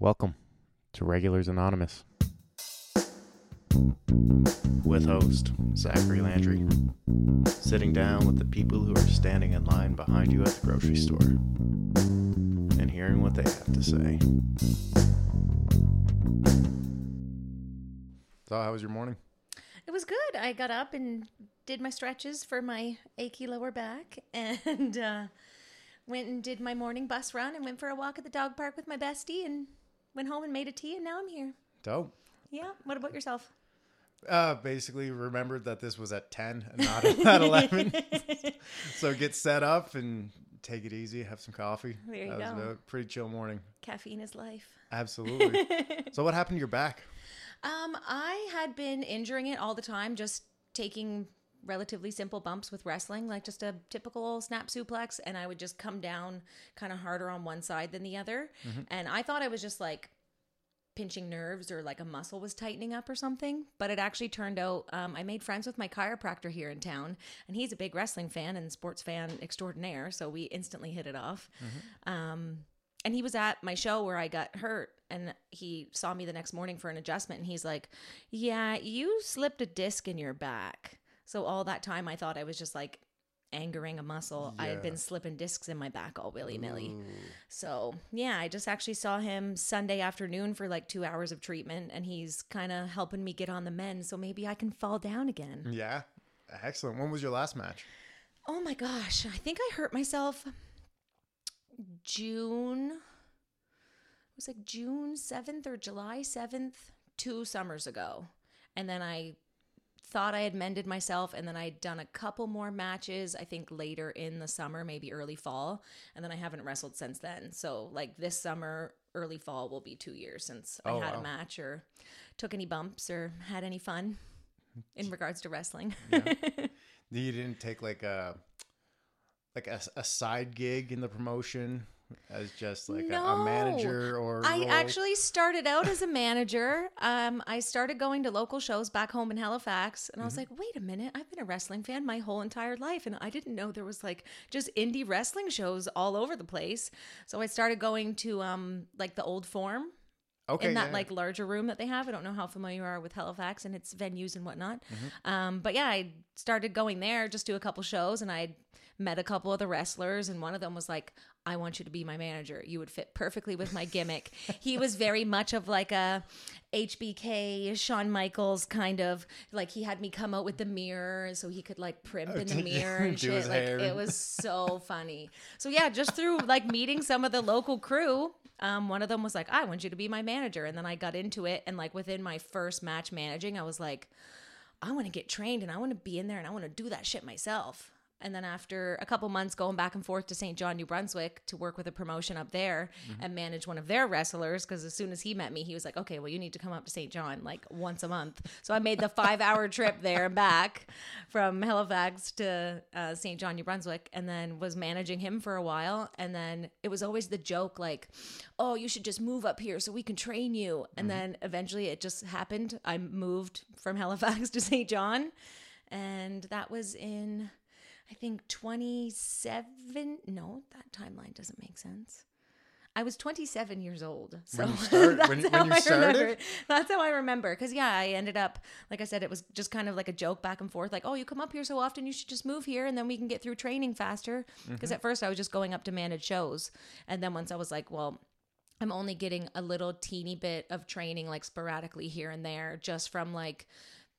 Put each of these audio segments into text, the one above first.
Welcome to Regulars Anonymous with host Zachary Landry, sitting down with the people who are standing in line behind you at the grocery store and hearing what they have to say. So, how was your morning? It was good. I got up and did my stretches for my achy lower back and uh, went and did my morning bus run and went for a walk at the dog park with my bestie and went home and made a tea and now I'm here. Dope. Yeah. What about yourself? Uh, basically remembered that this was at 10 and not at 11. so get set up and take it easy, have some coffee. There you that go. pretty chill morning. Caffeine is life. Absolutely. so what happened to your back? Um, I had been injuring it all the time, just taking relatively simple bumps with wrestling, like just a typical snap suplex, and I would just come down kind of harder on one side than the other. And I thought I was just like pinching nerves or like a muscle was tightening up or something. But it actually turned out um, I made friends with my chiropractor here in town, and he's a big wrestling fan and sports fan extraordinaire. So we instantly hit it off. Um, and he was at my show where I got hurt and he saw me the next morning for an adjustment and he's like, "Yeah, you slipped a disc in your back." So all that time I thought I was just like angering a muscle. I had been slipping discs in my back all willy-nilly. So, yeah, I just actually saw him Sunday afternoon for like 2 hours of treatment and he's kind of helping me get on the mend so maybe I can fall down again. Yeah. Excellent. When was your last match? Oh my gosh, I think I hurt myself June. It was like June 7th or July 7th, two summers ago. And then I thought I had mended myself and then I'd done a couple more matches, I think later in the summer, maybe early fall, and then I haven't wrestled since then. So like this summer, early fall will be 2 years since Oh, I had wow. a match or took any bumps or had any fun in regards to wrestling. You didn't take like a like a, a side gig in the promotion as just like a, a manager or I role? actually started out as a manager. Um, I started going to local shows back home in Halifax, and I Mm-hmm. was like, "Wait a minute! I've been a wrestling fan my whole entire life, and I didn't know there was like just indie wrestling shows all over the place." So I started going to um, like the Old Forum okay, in that yeah. like larger room that they have. I don't know how familiar you are with Halifax and its venues and whatnot. Mm-hmm. Um, but yeah, I started going there, just do a couple shows, and I met a couple of the wrestlers, and one of them was like, "I want you to be my manager. You would fit perfectly with my gimmick." he was very much of like a HBK, Shawn Michaels kind of like he had me come out with the mirror so he could like primp in the mirror and shit. Like hair. it was so funny. So yeah, just through like meeting some of the local crew, um, one of them was like, "I want you to be my manager," and then I got into it, and like within my first match managing, I was like, "I want to get trained, and I want to be in there, and I want to do that shit myself." And then after a couple months going back and forth to St. John, New Brunswick to work with a promotion up there and manage one of their wrestlers, because as soon as he met me, he was like, okay, well, you need to come up to St. John like once a month. So I made the five hour trip there and back from Halifax to uh, St. John, New Brunswick, and then was managing him for a while. And then it was always the joke like, oh, you should just move up here so we can train you. And then eventually it just happened. I moved from Halifax to St. John, and that was in. I think 27. No, that timeline doesn't make sense. I was 27 years old. So When you start- that's when- how when you I started? remember. That's how I remember. Because, yeah, I ended up, like I said, it was just kind of like a joke back and forth. Like, oh, you come up here so often, you should just move here and then we can get through training faster. Mm-hmm. Because at first I was just going up to manage shows. And then once I was like, well, I'm only getting a little teeny bit of training, like sporadically here and there, just from like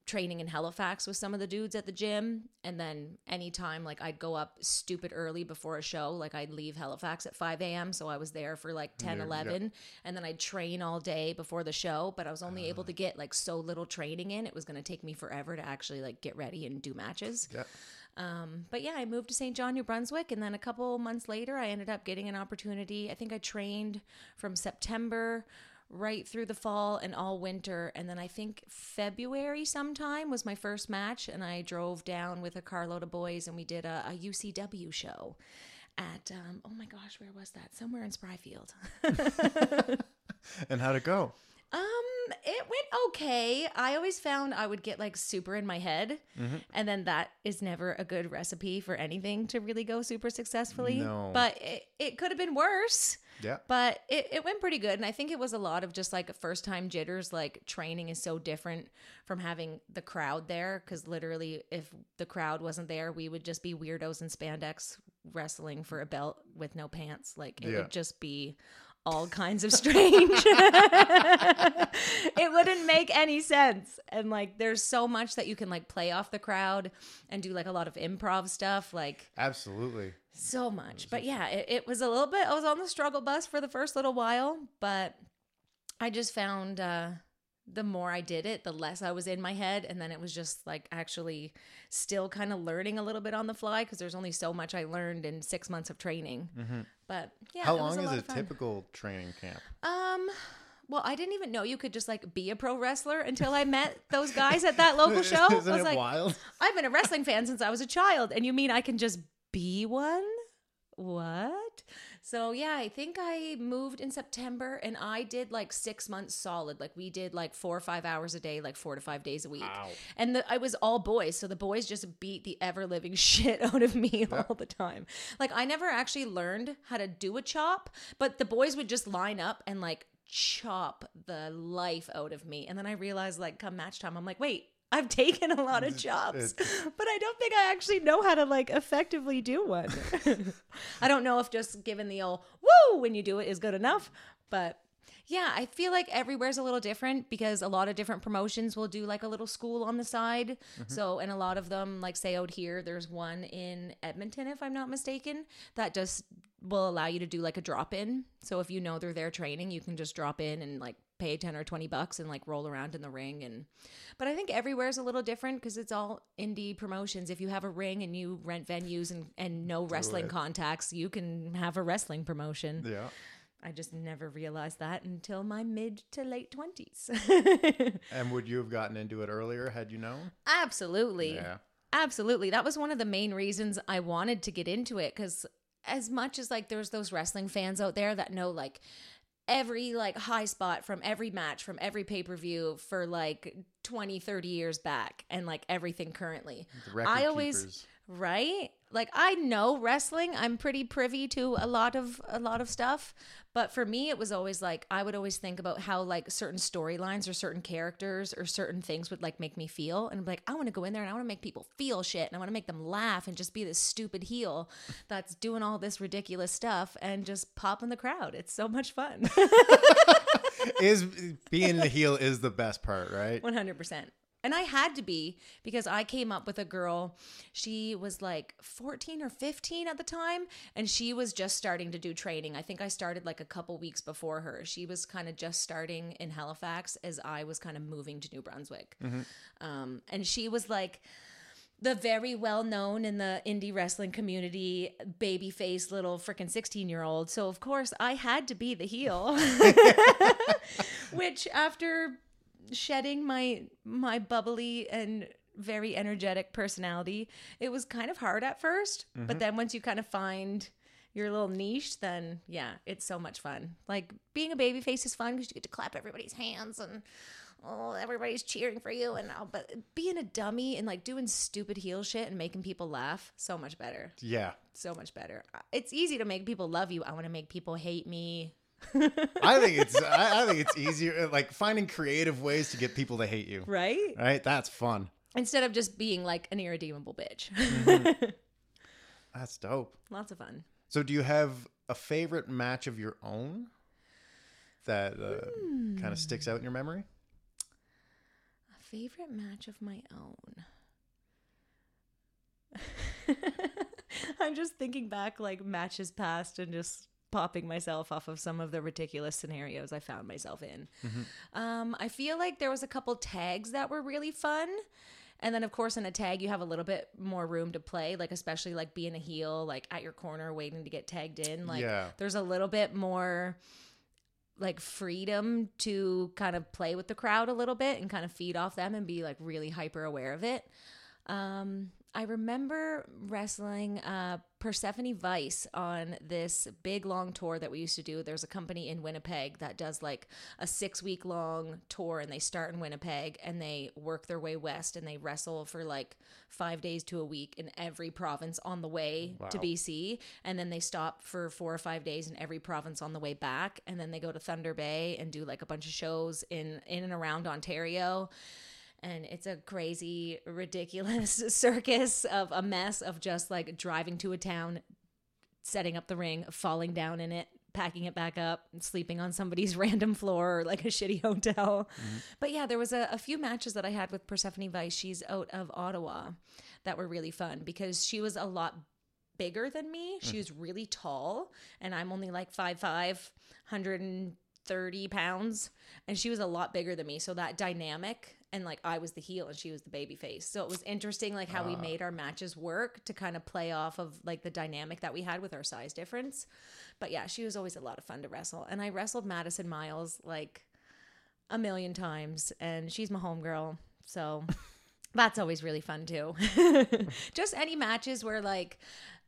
training in Halifax with some of the dudes at the gym. And then anytime, like, I'd go up stupid early before a show, like, I'd leave Halifax at 5 a.m. So I was there for like 10, Yeah, yeah. 11. And then I'd train all day before the show, but I was only able to get like so little training in. It was going to take me forever to actually like get ready and do matches. Yeah. Um, but yeah, I moved to St. John, New Brunswick, and then a couple months later, I ended up getting an opportunity. I think I trained from September right through the fall and all winter, and then I think February sometime was my first match, and I drove down with a carload of boys, and we did a, a UCW show. At um, oh my gosh, where was that? Somewhere in Spryfield. And how'd it go? Um, it went okay. I always found I would get like super in my head, and then that is never a good recipe for anything to really go super successfully. No. But it, it could have been worse. Yeah. But it, it went pretty good. And I think it was a lot of just like first time jitters. Like training is so different from having the crowd there. Cause literally, if the crowd wasn't there, we would just be weirdos in spandex wrestling for a belt with no pants. Like it Yeah. would just be all kinds of strange. it wouldn't make any sense. And like there's so much that you can like play off the crowd and do like a lot of improv stuff. Like Absolutely. So much. But yeah, it, it was a little bit, I was on the struggle bus for the first little while, but I just found uh, the more I did it, the less I was in my head. And then it was just like actually still kind of learning a little bit on the fly because there's only so much I learned in six months of training. But yeah, Mm-hmm. How long is a typical training camp? Um, well, I didn't even know you could just like be a pro wrestler until I met those guys at that local show. I Isn't was it like, wild? I've been a wrestling fan since I was a child, and you mean I can just be one? What? So yeah, I think I moved in September, and I did like six months solid. Like we did like four or five hours a day, like four to five days a week. Wow. And the, I was all boys, so the boys just beat the ever living shit out of me all the time. Like I never actually learned how to do a chop, but the boys would just line up and like chop the life out of me. And then I realized, like, come match time, I'm like, wait. I've taken a lot of jobs, but I don't think I actually know how to like effectively do one. I don't know if just giving the old woo when you do it is good enough, but yeah, I feel like everywhere's a little different because a lot of different promotions will do like a little school on the side. Mm-hmm. So, and a lot of them, like say out here, there's one in Edmonton, if I'm not mistaken, that just will allow you to do like a drop in. So, if you know they're there training, you can just drop in and like pay 10 or 20 bucks and like roll around in the ring. And, but I think everywhere's a little different because it's all indie promotions. If you have a ring and you rent venues and, and no wrestling contacts, you can have a wrestling promotion. Yeah. I just never realized that until my mid to late 20s. And would you have gotten into it earlier had you known? Absolutely. Yeah. Absolutely. That was one of the main reasons I wanted to get into it cuz as much as like there's those wrestling fans out there that know like every like high spot from every match from every pay-per-view for like 20 30 years back and like everything currently. I always keepers. right like i know wrestling. I'm pretty privy to a lot of a lot of stuff. But for me it was always like i would always think about how like certain storylines or certain characters or certain things would like make me feel. And I'm like i want to go in there and i want to make people feel shit and i want to make them laugh and just be this stupid heel that's doing all this ridiculous stuff and just pop in the crowd. It's so much fun. Is being the heel is the best part, right? 100%. And I had to be because I came up with a girl. She was like 14 or 15 at the time, and she was just starting to do training. I think I started like a couple weeks before her. She was kind of just starting in Halifax as I was kind of moving to New Brunswick. Um, and she was like, the very well known in the indie wrestling community baby face little freaking 16 year old. So, of course, I had to be the heel. Which, after shedding my my bubbly and very energetic personality, it was kind of hard at 1st But mm-hmm. then once you kind of find your little niche, then yeah, it's so much fun. Like being a baby face is fun because you get to clap everybody's hands and oh, everybody's cheering for you and all. But being a dummy and like doing stupid heel shit and making people laugh, so much better. Yeah. So much better. It's easy to make people love you. I want to make people hate me. I think it's I, I think it's easier uh, like finding creative ways to get people to hate you. Right? Right? That's fun. Instead of just being like an irredeemable bitch. Mm-hmm. That's dope. Lots of fun. So do you have a favorite match of your own that uh, kind of hmm. sticks out in your memory? A favorite match of my own. I'm just thinking back like matches past and just popping myself off of some of the ridiculous scenarios I found myself in. Um, I feel like there was a couple tags that were really fun. And then of course in a tag you have a little bit more room to play, like especially like being a heel, like at your corner waiting to get tagged in. Like Yeah. there's a little bit more like freedom to kind of play with the crowd a little bit and kind of feed off them and be like really hyper aware of it. Um, I remember wrestling uh, Persephone Vice on this big long tour that we used to do. There's a company in Winnipeg that does like a six week long tour, and they start in Winnipeg and they work their way west and they wrestle for like five days to a week in every province on the way to BC. And then they stop for four or five days in every province on the way back. And then they go to Thunder Bay and do like a bunch of shows in in and around Ontario and it's a crazy ridiculous circus of a mess of just like driving to a town setting up the ring falling down in it packing it back up sleeping on somebody's random floor or like a shitty hotel. Mm-hmm. But yeah there was a, a few matches that i had with persephone vice she's out of ottawa that were really fun because she was a lot bigger than me. She mm-hmm. was really tall and i'm only like 5'5 130 pounds and she was a lot bigger than me. So that dynamic and like i was the heel and she was the baby face. So it was interesting like how we ah. made our matches work to kind of play off of like the dynamic that we had with our size difference. But yeah she was always a lot of fun to wrestle. And i wrestled madison miles like a million times and she's my homegirl so that's always really fun too. Just any matches where like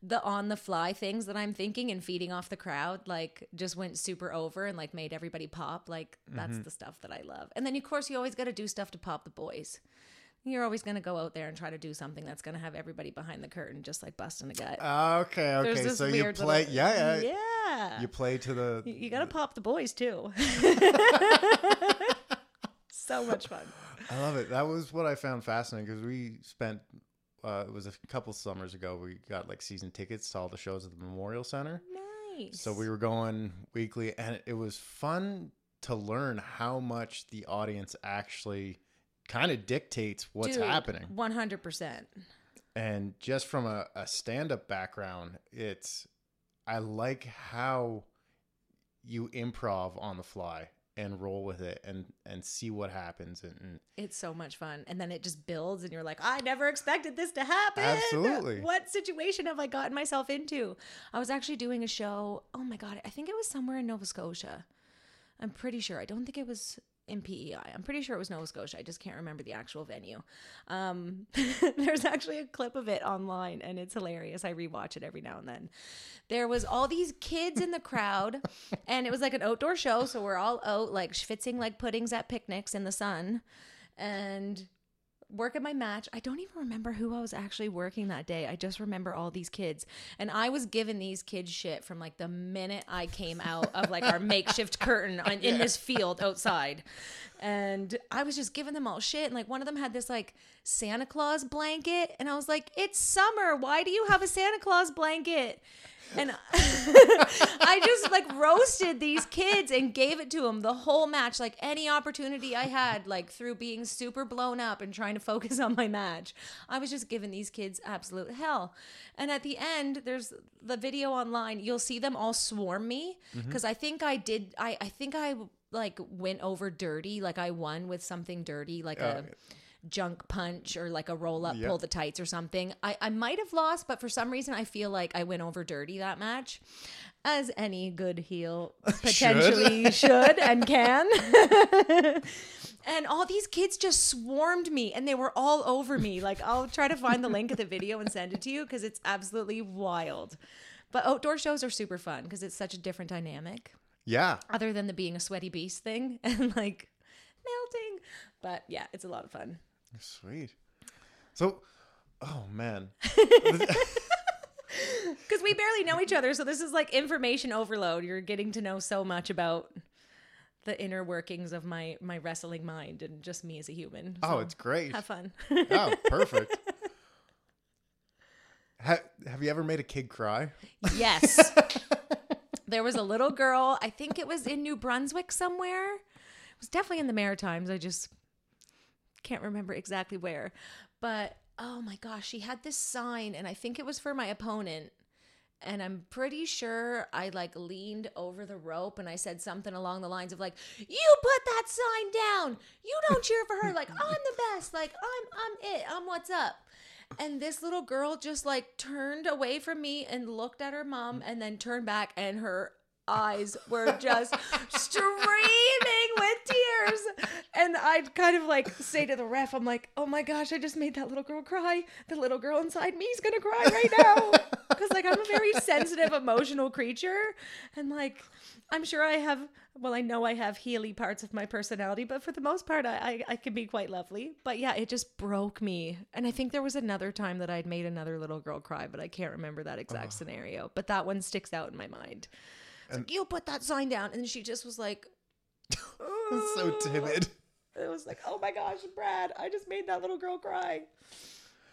the on the fly things that i'm thinking and feeding off the crowd like just went super over and like made everybody pop like that's mm-hmm. the stuff that i love. And then of course you always got to do stuff to pop the boys. You're always going to go out there and try to do something that's going to have everybody behind the curtain just like busting a gut. Okay, There's okay. So you play, little- yeah, yeah, yeah. You play to the. you, you got to pop the boys too so much fun I love it. That was what I found fascinating because we spent. Uh, it was a couple summers ago. We got like season tickets to all the shows at the Memorial Center. nice So we were going weekly, and it was fun to learn how much the audience actually kind of dictates what's Dude, happening. 100% And just from a, a stand up background, it's I like how you improv on the fly and roll with it and and see what happens and, and It's so much fun. And then it just builds, and you're like, I never expected this to happen. Absolutely. What situation have I gotten myself into? I was actually doing a show. Oh my God. I think it was somewhere in Nova Scotia. I'm pretty sure. I don't think it was in PEI. I'm pretty sure it was Nova Scotia. I just can't remember the actual venue. Um, there's actually a clip of it online, and it's hilarious. I rewatch it every now and then. There was all these kids in the crowd, and it was like an outdoor show, so we're all out like schwitzing like puddings at picnics in the sun, and working my match. I don't even remember who I was actually working that day. I just remember all these kids. And I was giving these kids shit from like the minute I came out of like our makeshift curtain on, in this field outside. And I was just giving them all shit. And like one of them had this like Santa Claus blanket. And I was like, it's summer. Why do you have a Santa Claus blanket? And I just like roasted these kids and gave it to them the whole match, like any opportunity I had, like through being super blown up and trying to focus on my match. I was just giving these kids absolute hell. And at the end, there's the video online. You'll see them all swarm me mm-hmm. because I think I did. I I think I like went over dirty, like I won with something dirty, like a oh, junk punch or like a roll up, Yep. pull the tights or something. I, I might have lost, but for some reason I feel like I went over dirty that match. As any good heel potentially should, and can. and all these kids just swarmed me and they were all over me. Like I'll try to find the link of the video and send it to you because it's absolutely wild. But outdoor shows are super fun because it's such a different dynamic yeah. other than the being a sweaty beast thing and like melting. But yeah, it's a lot of fun. Sweet. So, oh man. Because we barely know each other. So this is like information overload. You're getting to know so much about the inner workings of my my wrestling mind and just me as a human. Oh, it's great. have fun. Oh, perfect. ha- have you ever made a kid cry? yes. there was a little girl, I think it was in New Brunswick somewhere. It was definitely in the Maritimes. I just can't remember exactly where. But oh my gosh, she had this sign and I think it was for my opponent. And I'm pretty sure I like leaned over the rope and I said something along the lines of like, "You put that sign down. You don't cheer for her. Like I'm the best. Like I'm I'm it. I'm what's up." And this little girl just like turned away from me and looked at her mom and then turned back and her eyes were just streaming with tears. And I'd kind of like say to the ref, I'm like, oh my gosh, I just made that little girl cry. The little girl inside me is gonna cry right now. because like I'm a very sensitive, emotional creature, and like I'm sure I have. Well, I know I have healy parts of my personality, but for the most part, I, I I can be quite lovely. But yeah, it just broke me, and I think there was another time that I'd made another little girl cry, but I can't remember that exact scenario. But that one sticks out in my mind. It's like, you put that sign down, and she just was like, so timid. It was like, oh my gosh, Brad, I just made that little girl cry.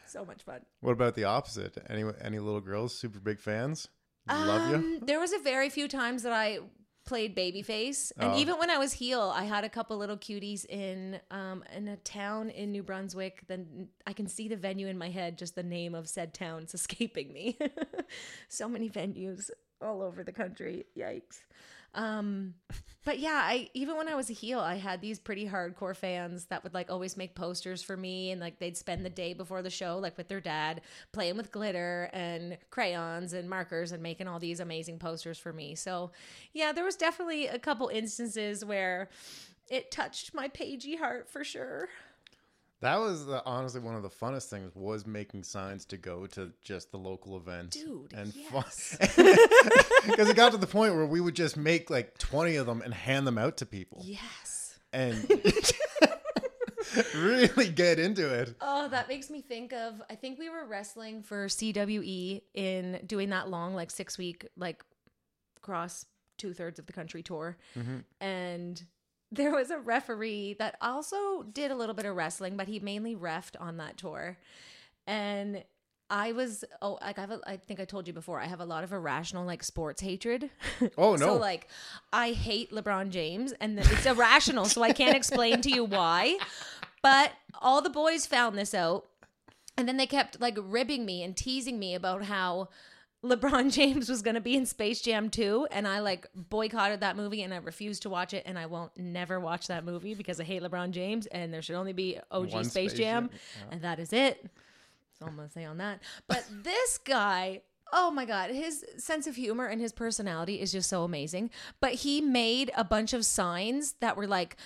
So much fun. What about the opposite? Any any little girls super big fans? Love you. Um, There was a very few times that I played babyface, and Oh. even when I was heel, I had a couple little cuties in um in a town in New Brunswick. Then I can see the venue in my head, just the name of said town. It's escaping me. so many venues all over the country. Yikes. Um, but yeah, I even when I was a heel, I had these pretty hardcore fans that would like always make posters for me, and like they'd spend the day before the show, like with their dad, playing with glitter and crayons and markers and making all these amazing posters for me. So yeah, there was definitely a couple instances where it touched my pagey heart for sure. That was the, honestly one of the funnest things was making signs to go to just the local events. Dude, and yes. because it got to the point where we would just make like 20 of them and hand them out to people Yes. and really get into it. Oh, that makes me think of I think we were wrestling for CWE in doing that long, like six week, like cross two thirds of the country tour. Mm-hmm. And there was a referee that also did a little bit of wrestling, but he mainly refed on that tour. And I was oh like I have a, I think I told you before I have a lot of irrational like sports hatred. Oh, So no. like I hate LeBron James and it's irrational so I can't explain to you why. But all the boys found this out and then they kept like ribbing me and teasing me about how LeBron James was going to be in Space Jam 2 and I like boycotted that movie and I refused to watch it and I won't never watch that movie because I hate LeBron James and there should only be OG One Space, Space Jam, Jam, and that is it. That's all I'm going to say on that. But this guy, oh my god, his sense of humor and his personality is just so amazing. But he made a bunch of signs that were like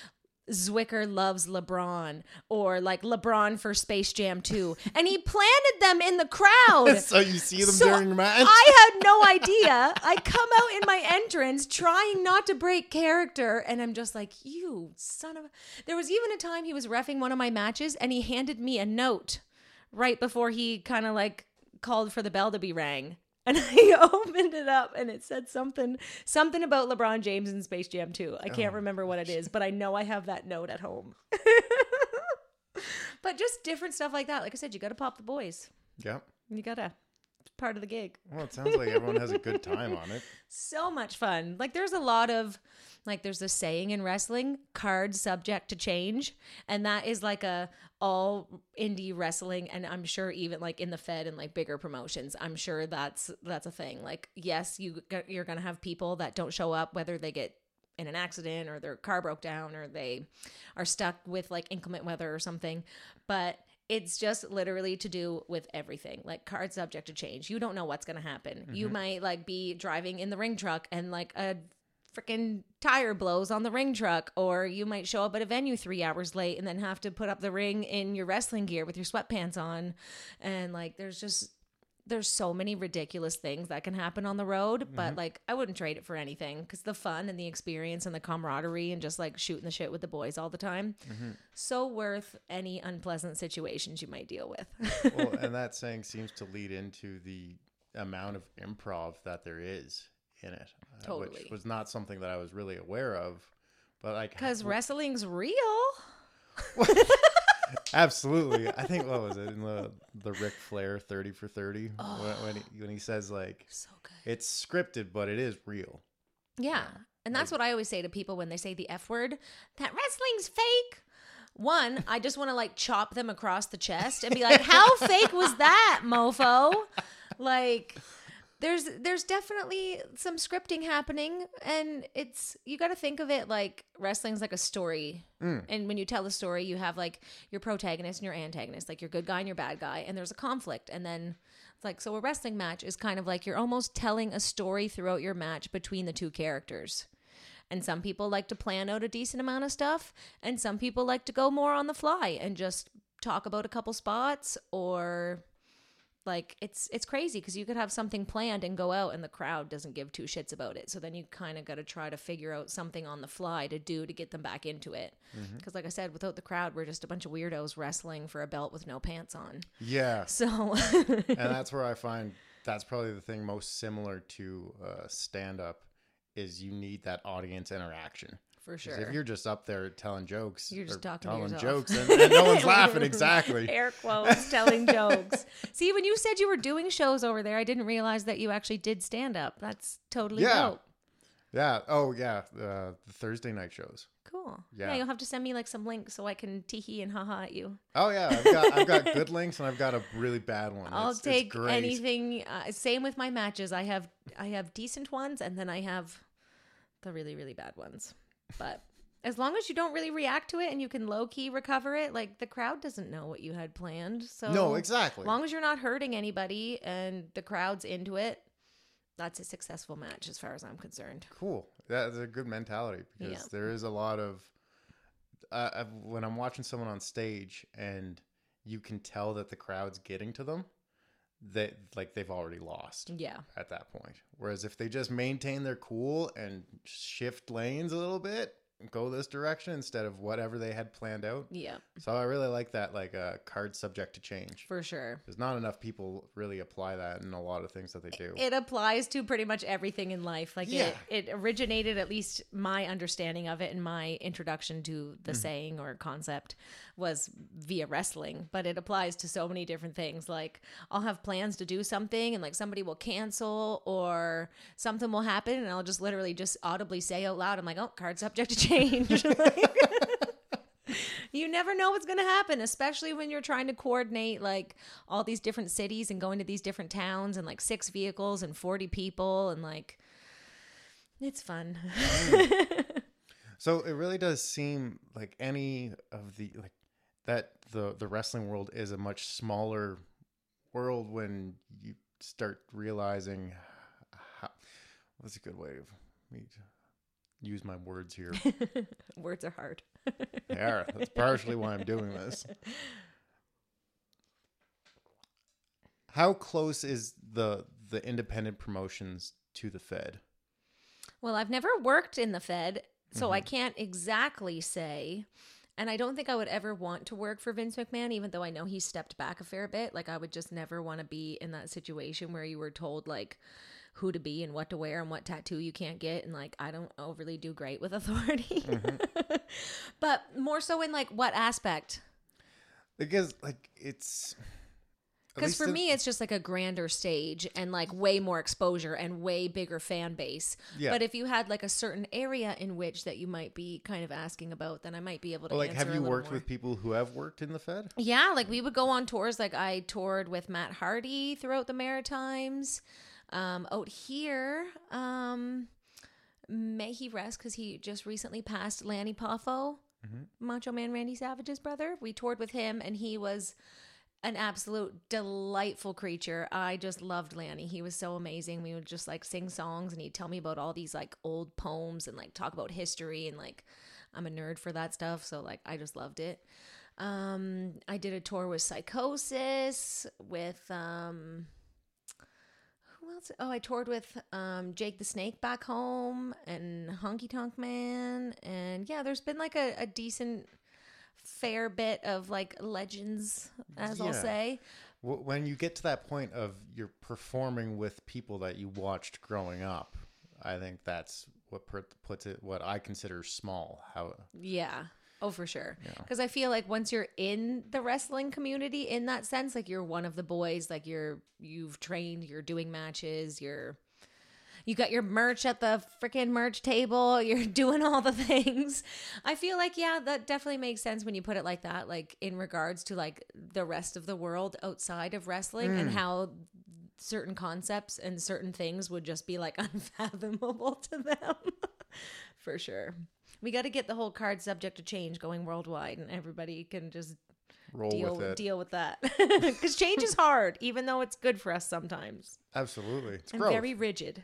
Zwicker loves LeBron or like LeBron for Space Jam 2 and he planted them in the crowd. so you see them So during match. I had no idea. I come out in my entrance trying not to break character, and I'm just like, you son of a. There was even a time he was refing one of my matches, and he handed me a note right before he kind of like called for the bell to be rang. And I opened it up and it said something something about LeBron James in Space Jam 2. I can't oh, remember what it is, but I know I have that note at home. but just different stuff like that. Like I said, you got to pop the boys. yep. You got to. Part of the gig Well, it sounds like everyone has a good time on it. so much fun. Like there's a lot of like there's a saying in wrestling, cards subject to change, and that is like a all indie wrestling and I'm sure even like in the Fed and like bigger promotions, I'm sure that's that's a thing. Like yes, you you're going to have people that don't show up whether they get in an accident or their car broke down or they are stuck with like inclement weather or something, but it's just literally to do with everything like card subject to change. You don't know what's going to happen. You mm-hmm. might like be driving in the ring truck and like a freaking tire blows on the ring truck or you might show up at a venue three hours late and then have to put up the ring in your wrestling gear with your sweatpants on. And like there's just there's so many ridiculous things that can happen on the road but like i wouldn't trade it for anything because the fun and the experience and the camaraderie and just like shooting the shit with the boys all the time so worth any unpleasant situations you might deal with. Well, and that saying seems to lead into the amount of improv that there is in it, uh, which was not something that I was really aware of. But like, because wrestling's real absolutely, I think what was it in the the Ric Flair thirty for thirty when, when he when he says like so good it's scripted, but it is real. Yeah. And that's what I always say to people when they say the F word that wrestling's fake. One, I just want to like chop them across the chest and be like, how fake was that, mofo? Like, there's there's definitely some scripting happening and it's you got to think of it like wrestling's like a story. Mm. And when you tell a story you have like your protagonist and your antagonist like your good guy and your bad guy and there's a conflict. And then it's like so a wrestling match is kind of like you're almost telling a story throughout your match between the two characters. And some people like to plan out a decent amount of stuff and some people like to go more on the fly and just talk about a couple spots or like it's it's crazy because you could have something planned and go out and the crowd doesn't give two shits about it so then you kind of got to try to figure out something on the fly to do to get them back into it because like i said without the crowd we're just a bunch of weirdos wrestling for a belt with no pants on Yeah. so and that's where I find that's probably the thing most similar to uh, stand up is you need that audience interaction. For sure If you're just up there telling jokes, You're just talking telling jokes, and, and no one's laughing. Exactly. air quotes telling jokes see when you said you were doing shows over there i didn't realize that you actually did stand up that's totally Yeah. dope Yeah. Oh, yeah. Uh, the Thursday night shows. cool yeah. Yeah. you'll have to send me like some links so i can tee and haha at you Oh yeah, I've got I've got good links and I've got a really bad one. I'll It's- it's take great. anything. Uh, same with my matches. I have I have decent ones, and then I have the really really bad ones. But as long as you don't really react to it and you can low key recover it, like the crowd doesn't know what you had planned. So No, exactly. As long as you're not hurting anybody and the crowd's into it, that's a successful match as far as I'm concerned. cool. That's a good mentality because Yeah. there is a lot of uh, when I'm watching someone on stage and you can tell that the crowd's getting to them, that like they've already lost Yeah. at that point. Whereas if they just maintain their cool and shift lanes a little bit, go this direction instead of whatever they had planned out. Yeah, So I really like that like a uh, card subject to change. for sure. There's not enough people really apply that in a lot of things that they do. it applies to pretty much everything in life. Like Yeah. it, it originated, at least my understanding of it and my introduction to the saying or concept was via wrestling. But it applies to so many different things. Like I'll have plans to do something and like somebody will cancel or something will happen and I'll just literally just audibly say out loud, I'm like, oh, card subject to change. Like- you never know what's going to happen especially when you're trying to coordinate like all these different cities and going to these different towns and like six vehicles and 40 people and like it's fun mm. So it really does seem like any of the like that the the wrestling world is a much smaller world when you start realizing how, what's a good way of me to use my words here. words are hard yeah, that's partially why I'm doing this. How close is the the independent promotions to the Fed? well i've never worked in the fed so i mm-hmm. can't exactly say and i don't think i would ever want to work for vince mcmahon even though i know he stepped back a fair bit. Like i would just never want to be in that situation where you were told like who to be and what to wear and what tattoo you can't get. And like i don't overly do great with authority. Mm-hmm. But more so in like what aspect? Because like it's because for in- me it's just like a grander stage and like way more exposure and way bigger fan base Yeah. but if you had like a certain area in which that you might be kind of asking about then i might be able to like have you worked more. with people who have worked in the Fed? Yeah, like we would go on tours. Like I toured with Matt Hardy throughout the Maritimes. Um, out here, um, may he rest because he just recently passed. Lanny Poffo, Macho Man Randy Savage's brother. We toured with him, and he was an absolute delightful creature. I just loved Lanny. He was so amazing. We would just like sing songs, and he'd tell me about all these like old poems and like talk about history and like. I'm a nerd for that stuff, so like I just loved it. Um, I did a tour with Psicosis, with um, who else? Oh, I toured with um Jake the Snake back home and Honky Tonk Man, and yeah, there's been like a, a decent fair bit of like legends, as I'll say. When you get to that point of you're performing with people that you watched growing up, I think that's what per- puts it what I consider small. How Yeah. Oh, for sure. Because I feel like once you're in the wrestling community, in that sense, like you're one of the boys, like you're you've trained, you're doing matches, you're you got your merch at the freaking merch table, you're doing all the things. I feel like yeah, that definitely makes sense when you put it like that, like in regards to like the rest of the world outside of wrestling and mm. how certain concepts and certain things would just be like unfathomable to them. For sure. We got to get the whole card subject to change going worldwide and everybody can just roll deal with it? deal with that. Cuz change is hard even though it's good for us sometimes. Absolutely, it's I'm growth. very rigid.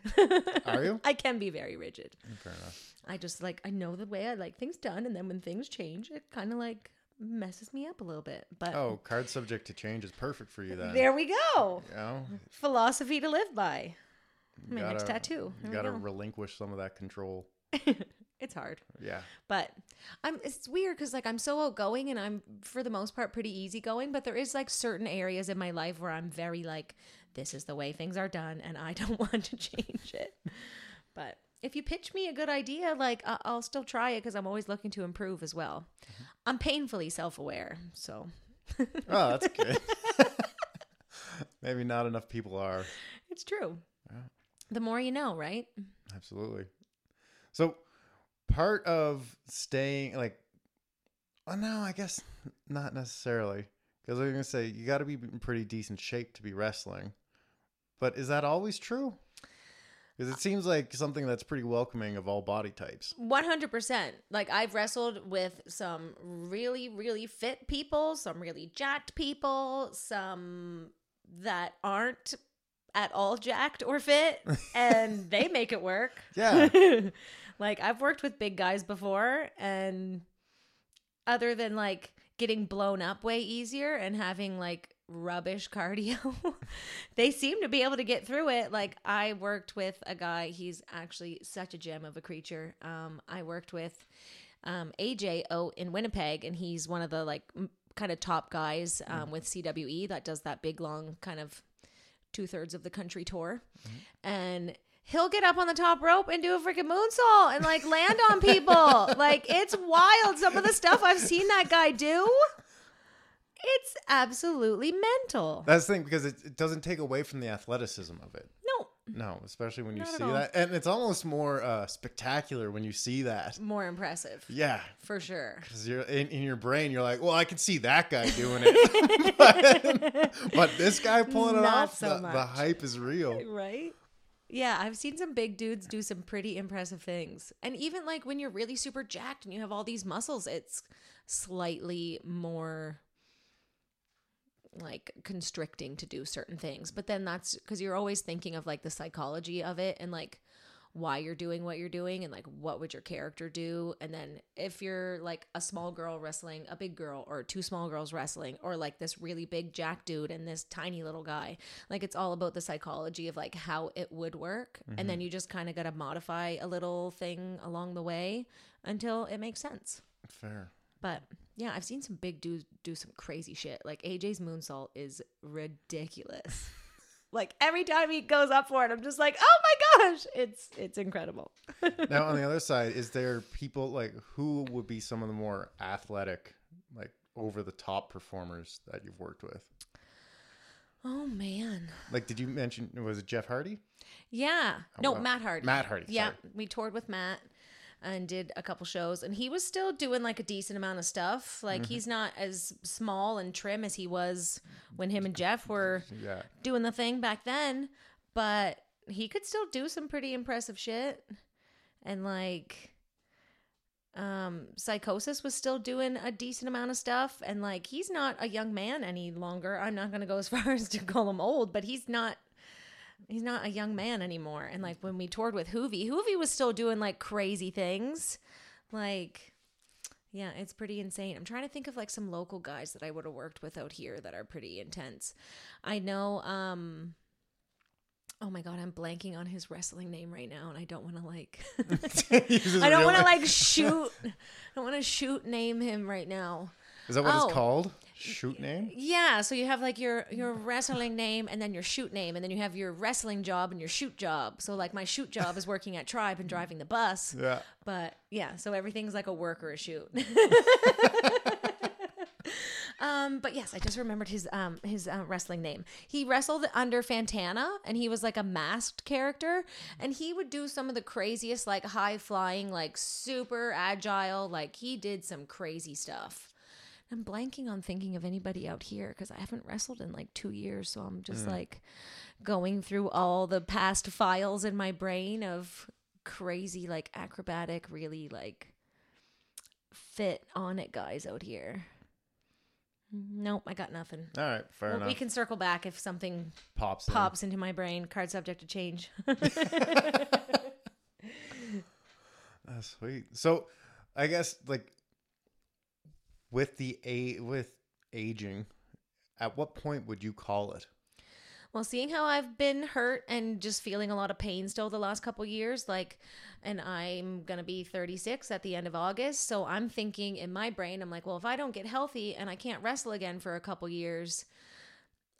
Are you? I can be very rigid. Mm, fair enough. I just like I know the way I like things done and then when things change it kind of like messes me up a little bit. But Oh, card subject to change is perfect for you then. there we go. You know, Philosophy to live by. You My next gotta- tattoo. There we got to relinquish some of that control. It's hard. Yeah. But I'm it's weird because like I'm so outgoing and I'm for the most part pretty easygoing, but there is like certain areas in my life where I'm very like, this is the way things are done and I don't want to change it. But if you pitch me a good idea, like I'll still try it because I'm always looking to improve as well. Mm-hmm. I'm painfully self aware, so Oh, that's good. Maybe not enough people are. it's true. Yeah. The more you know, right? Absolutely. So, part of staying like, oh no, I guess not necessarily. Because I was gonna say you got to be in pretty decent shape to be wrestling, but is that always true? Because it seems like something that's pretty welcoming of all body types. 100%. Like I've wrestled with some really really fit people, some really jacked people, some that aren't at all jacked or fit and they make it work. Yeah. like I've worked with big guys before and other than like getting blown up way easier and having like rubbish cardio, they seem to be able to get through it. Like I worked with a guy, he's actually such a gem of a creature. Um, I worked with um, AJ O in Winnipeg, and he's one of the like m- kind of top guys um, with CWE that does that big long kind of two thirds of the country tour, and. He'll get up on the top rope and do a freaking moonsault and like land on people. like it's wild. Some of the stuff I've seen that guy do. It's absolutely mental. That's the thing because it, it doesn't take away from the athleticism of it. No, No, especially when you Not see that, and it's almost more uh, spectacular when you see that. more impressive Yeah, for sure. because you're in, in your brain, you're like, well, I can see that guy doing it, but, but this guy pulling it off, so the, the hype is real. Right? Yeah, I've seen some big dudes do some pretty impressive things. And even like when you're really super jacked and you have all these muscles, it's slightly more like constricting to do certain things. But then that's because you're always thinking of like the psychology of it and like why you're doing what you're doing and like what would your character do. And then if you're like a small girl wrestling a big girl or two small girls wrestling or like this really big jack dude and this tiny little guy like it's all about the psychology of like how it would work. And then mm-hmm. you just kind of got to modify a little thing along the way until it makes sense. Fair. but yeah i've seen some big dudes do some crazy shit. Like aj's moonsault is ridiculous. Like every time he goes up for it i'm just like oh my gosh it's it's incredible Now, on the other side, is there people like who would be some of the more athletic, like over the top performers that you've worked with? oh man Like, did you mention was it Jeff Hardy? yeah no well, matt hardy Matt Hardy, yeah sorry. we toured with matt and did a couple shows and he was still doing like a decent amount of stuff like Mm-hmm. he's not as small and trim as he was when him and jeff were Yeah. doing the thing back then, but he could still do some pretty impressive shit. And like um Psicosis was still doing a decent amount of stuff and like he's not a young man any longer. I'm not going to go as far as to call him old, but he's not he's not a young man anymore. And like when we toured with Hoovy, Hoovy was still doing like crazy things. Like yeah, it's pretty insane. I'm trying to think of like some local guys that I would have worked with out here that are pretty intense. I know um Oh my god, I'm blanking on his wrestling name right now and I don't want to like I don't want to like shoot I don't want to shoot name him right now. Is that what Oh. it's called? Shoot name? Yeah, so you have like your your wrestling name and then your shoot name and then you have your wrestling job and your shoot job. So like my shoot job is working at Tribe and driving the bus. Yeah. But yeah, so everything's like a work or a shoot. Um, but yes, I just remembered his um his uh, wrestling name. He wrestled under Fantana, and he was like a masked character, and he would do some of the craziest, like high flying, like super agile. Like he did some crazy stuff. I'm blanking on thinking of anybody out here because I haven't wrestled in like two years, so I'm just like going through all the past files in my brain of crazy like acrobatic really like fit on it guys out here nope i got nothing All right. Fair well, enough. we can circle back if something Pops. in. pops into my brain card subject to change That's ah, sweet. So, I guess like with the a with aging, at what point would you call it? Well, seeing how I've been hurt and just feeling a lot of pain still the last couple years, like, and I'm gonna be 36 at the end of August, so I'm thinking in my brain, I'm like, well, if I don't get healthy and I can't wrestle again for a couple years,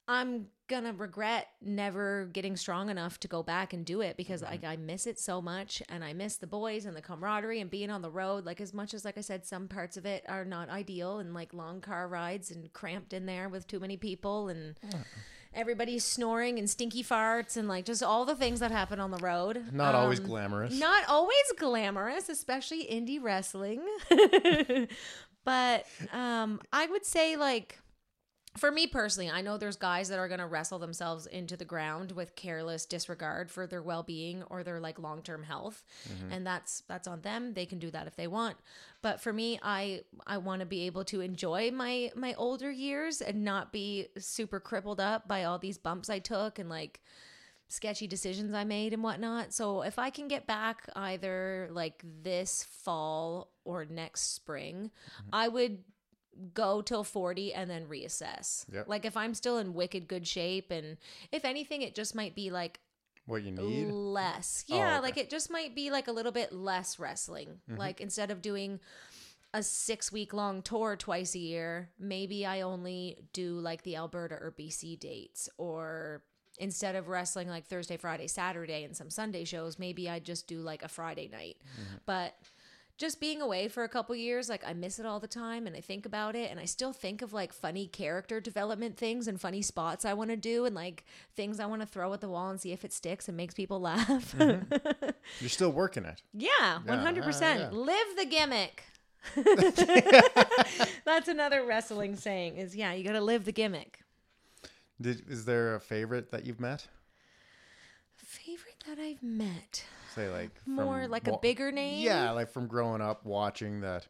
I'm gonna regret never getting strong enough to go back and do it because mm-hmm. like I miss it so much and I miss the boys and the camaraderie and being on the road. Like as much as like I said, some parts of it are not ideal and like long car rides and cramped in there with too many people and everybody's snoring and stinky farts and like just all the things that happen on the road. Not always Um, glamorous. Not always glamorous, especially indie wrestling. but um, I would say, like, for me personally, I know there's guys that are going to wrestle themselves into the ground with careless disregard for their well-being or their like long-term health, mm-hmm. and that's that's on them. They can do that if they want. But for me, I I want to be able to enjoy my my older years and not be super crippled up by all these bumps I took and like sketchy decisions I made and whatnot. So if I can get back either like this fall or next spring, mm-hmm. I would go till 40 and then reassess. Yep. Like if I'm still in wicked good shape and if anything it just might be like what you need? less. Oh, Yeah, okay. Mm-hmm. like it just might be like a little bit less wrestling. Like instead of doing a six week long tour twice a year, maybe I only do like the Alberta or BC dates. Or instead of wrestling like Thursday, Friday, Saturday, and some Sunday shows, maybe I just do like a Friday night. Mm-hmm. But just being away for a couple years, like I miss it all the time and I think about it and I still think of like funny character development things and funny spots I want to do and like things I want to throw at the wall and see if it sticks and makes people laugh. You're still working it. yeah, one hundred uh, percent. yeah. Live the gimmick. That's another wrestling saying is yeah, you got to live the gimmick. Did, is there a favorite that you've met? Favorite that I've met. Say like More like a wa- bigger name? Yeah, like from growing up watching that.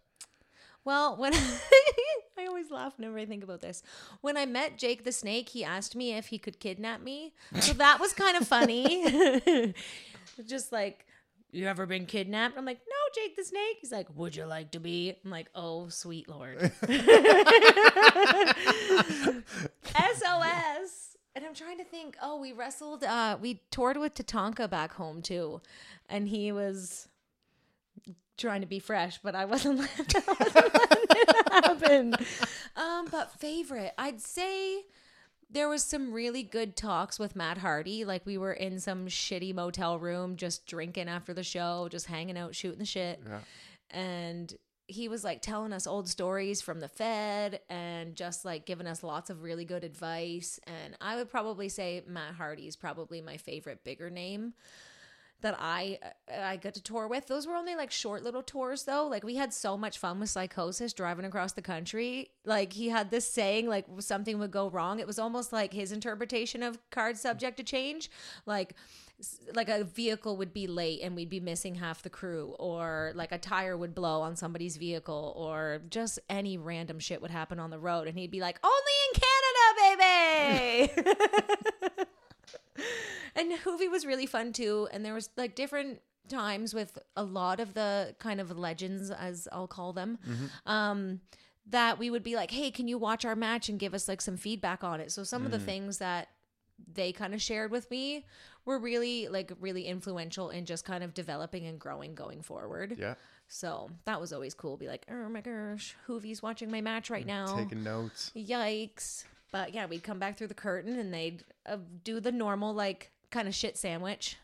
Well, when I always laugh whenever I think about this. When I met Jake the Snake, he asked me if he could kidnap me. So that was kind of funny. Just like, you ever been kidnapped? I'm like, no, Jake the Snake. He's like, would you like to be? I'm like, oh, sweet Lord. SOS. And I'm trying to think, oh, we wrestled, uh, we toured with Tatanka back home too. And he was trying to be fresh, but I wasn't, I wasn't letting it happen. Um, but favorite, I'd say there was some really good talks with Matt Hardy. Like we were in some shitty motel room, just drinking after the show, just hanging out, shooting the shit. Yeah. And he was like telling us old stories from the Fed and just like giving us lots of really good advice. And I would probably say Matt Hardy is probably my favorite bigger name that I I got to tour with. Those were only like short little tours though. Like we had so much fun with Psicosis driving across the country. Like he had this saying like something would go wrong. It was almost like his interpretation of card subject to change. Like like a vehicle would be late and we'd be missing half the crew or like a tire would blow on somebody's vehicle or just any random shit would happen on the road and he'd be like only in Canada baby and Juvi was really fun too. And there was like different times with a lot of the kind of legends, as I'll call them, mm-hmm. um, that we would be like, "Hey, can you watch our match and give us like some feedback on it?" So some of the mm-hmm. things that they kind of shared with me were really like really influential in just kind of developing and growing going forward. Yeah. So that was always cool. Be like, oh my gosh, Juvi's watching my match right mm, now. Taking notes. Yikes. But yeah, we'd come back through the curtain and they'd uh, do the normal, like, kind of shit sandwich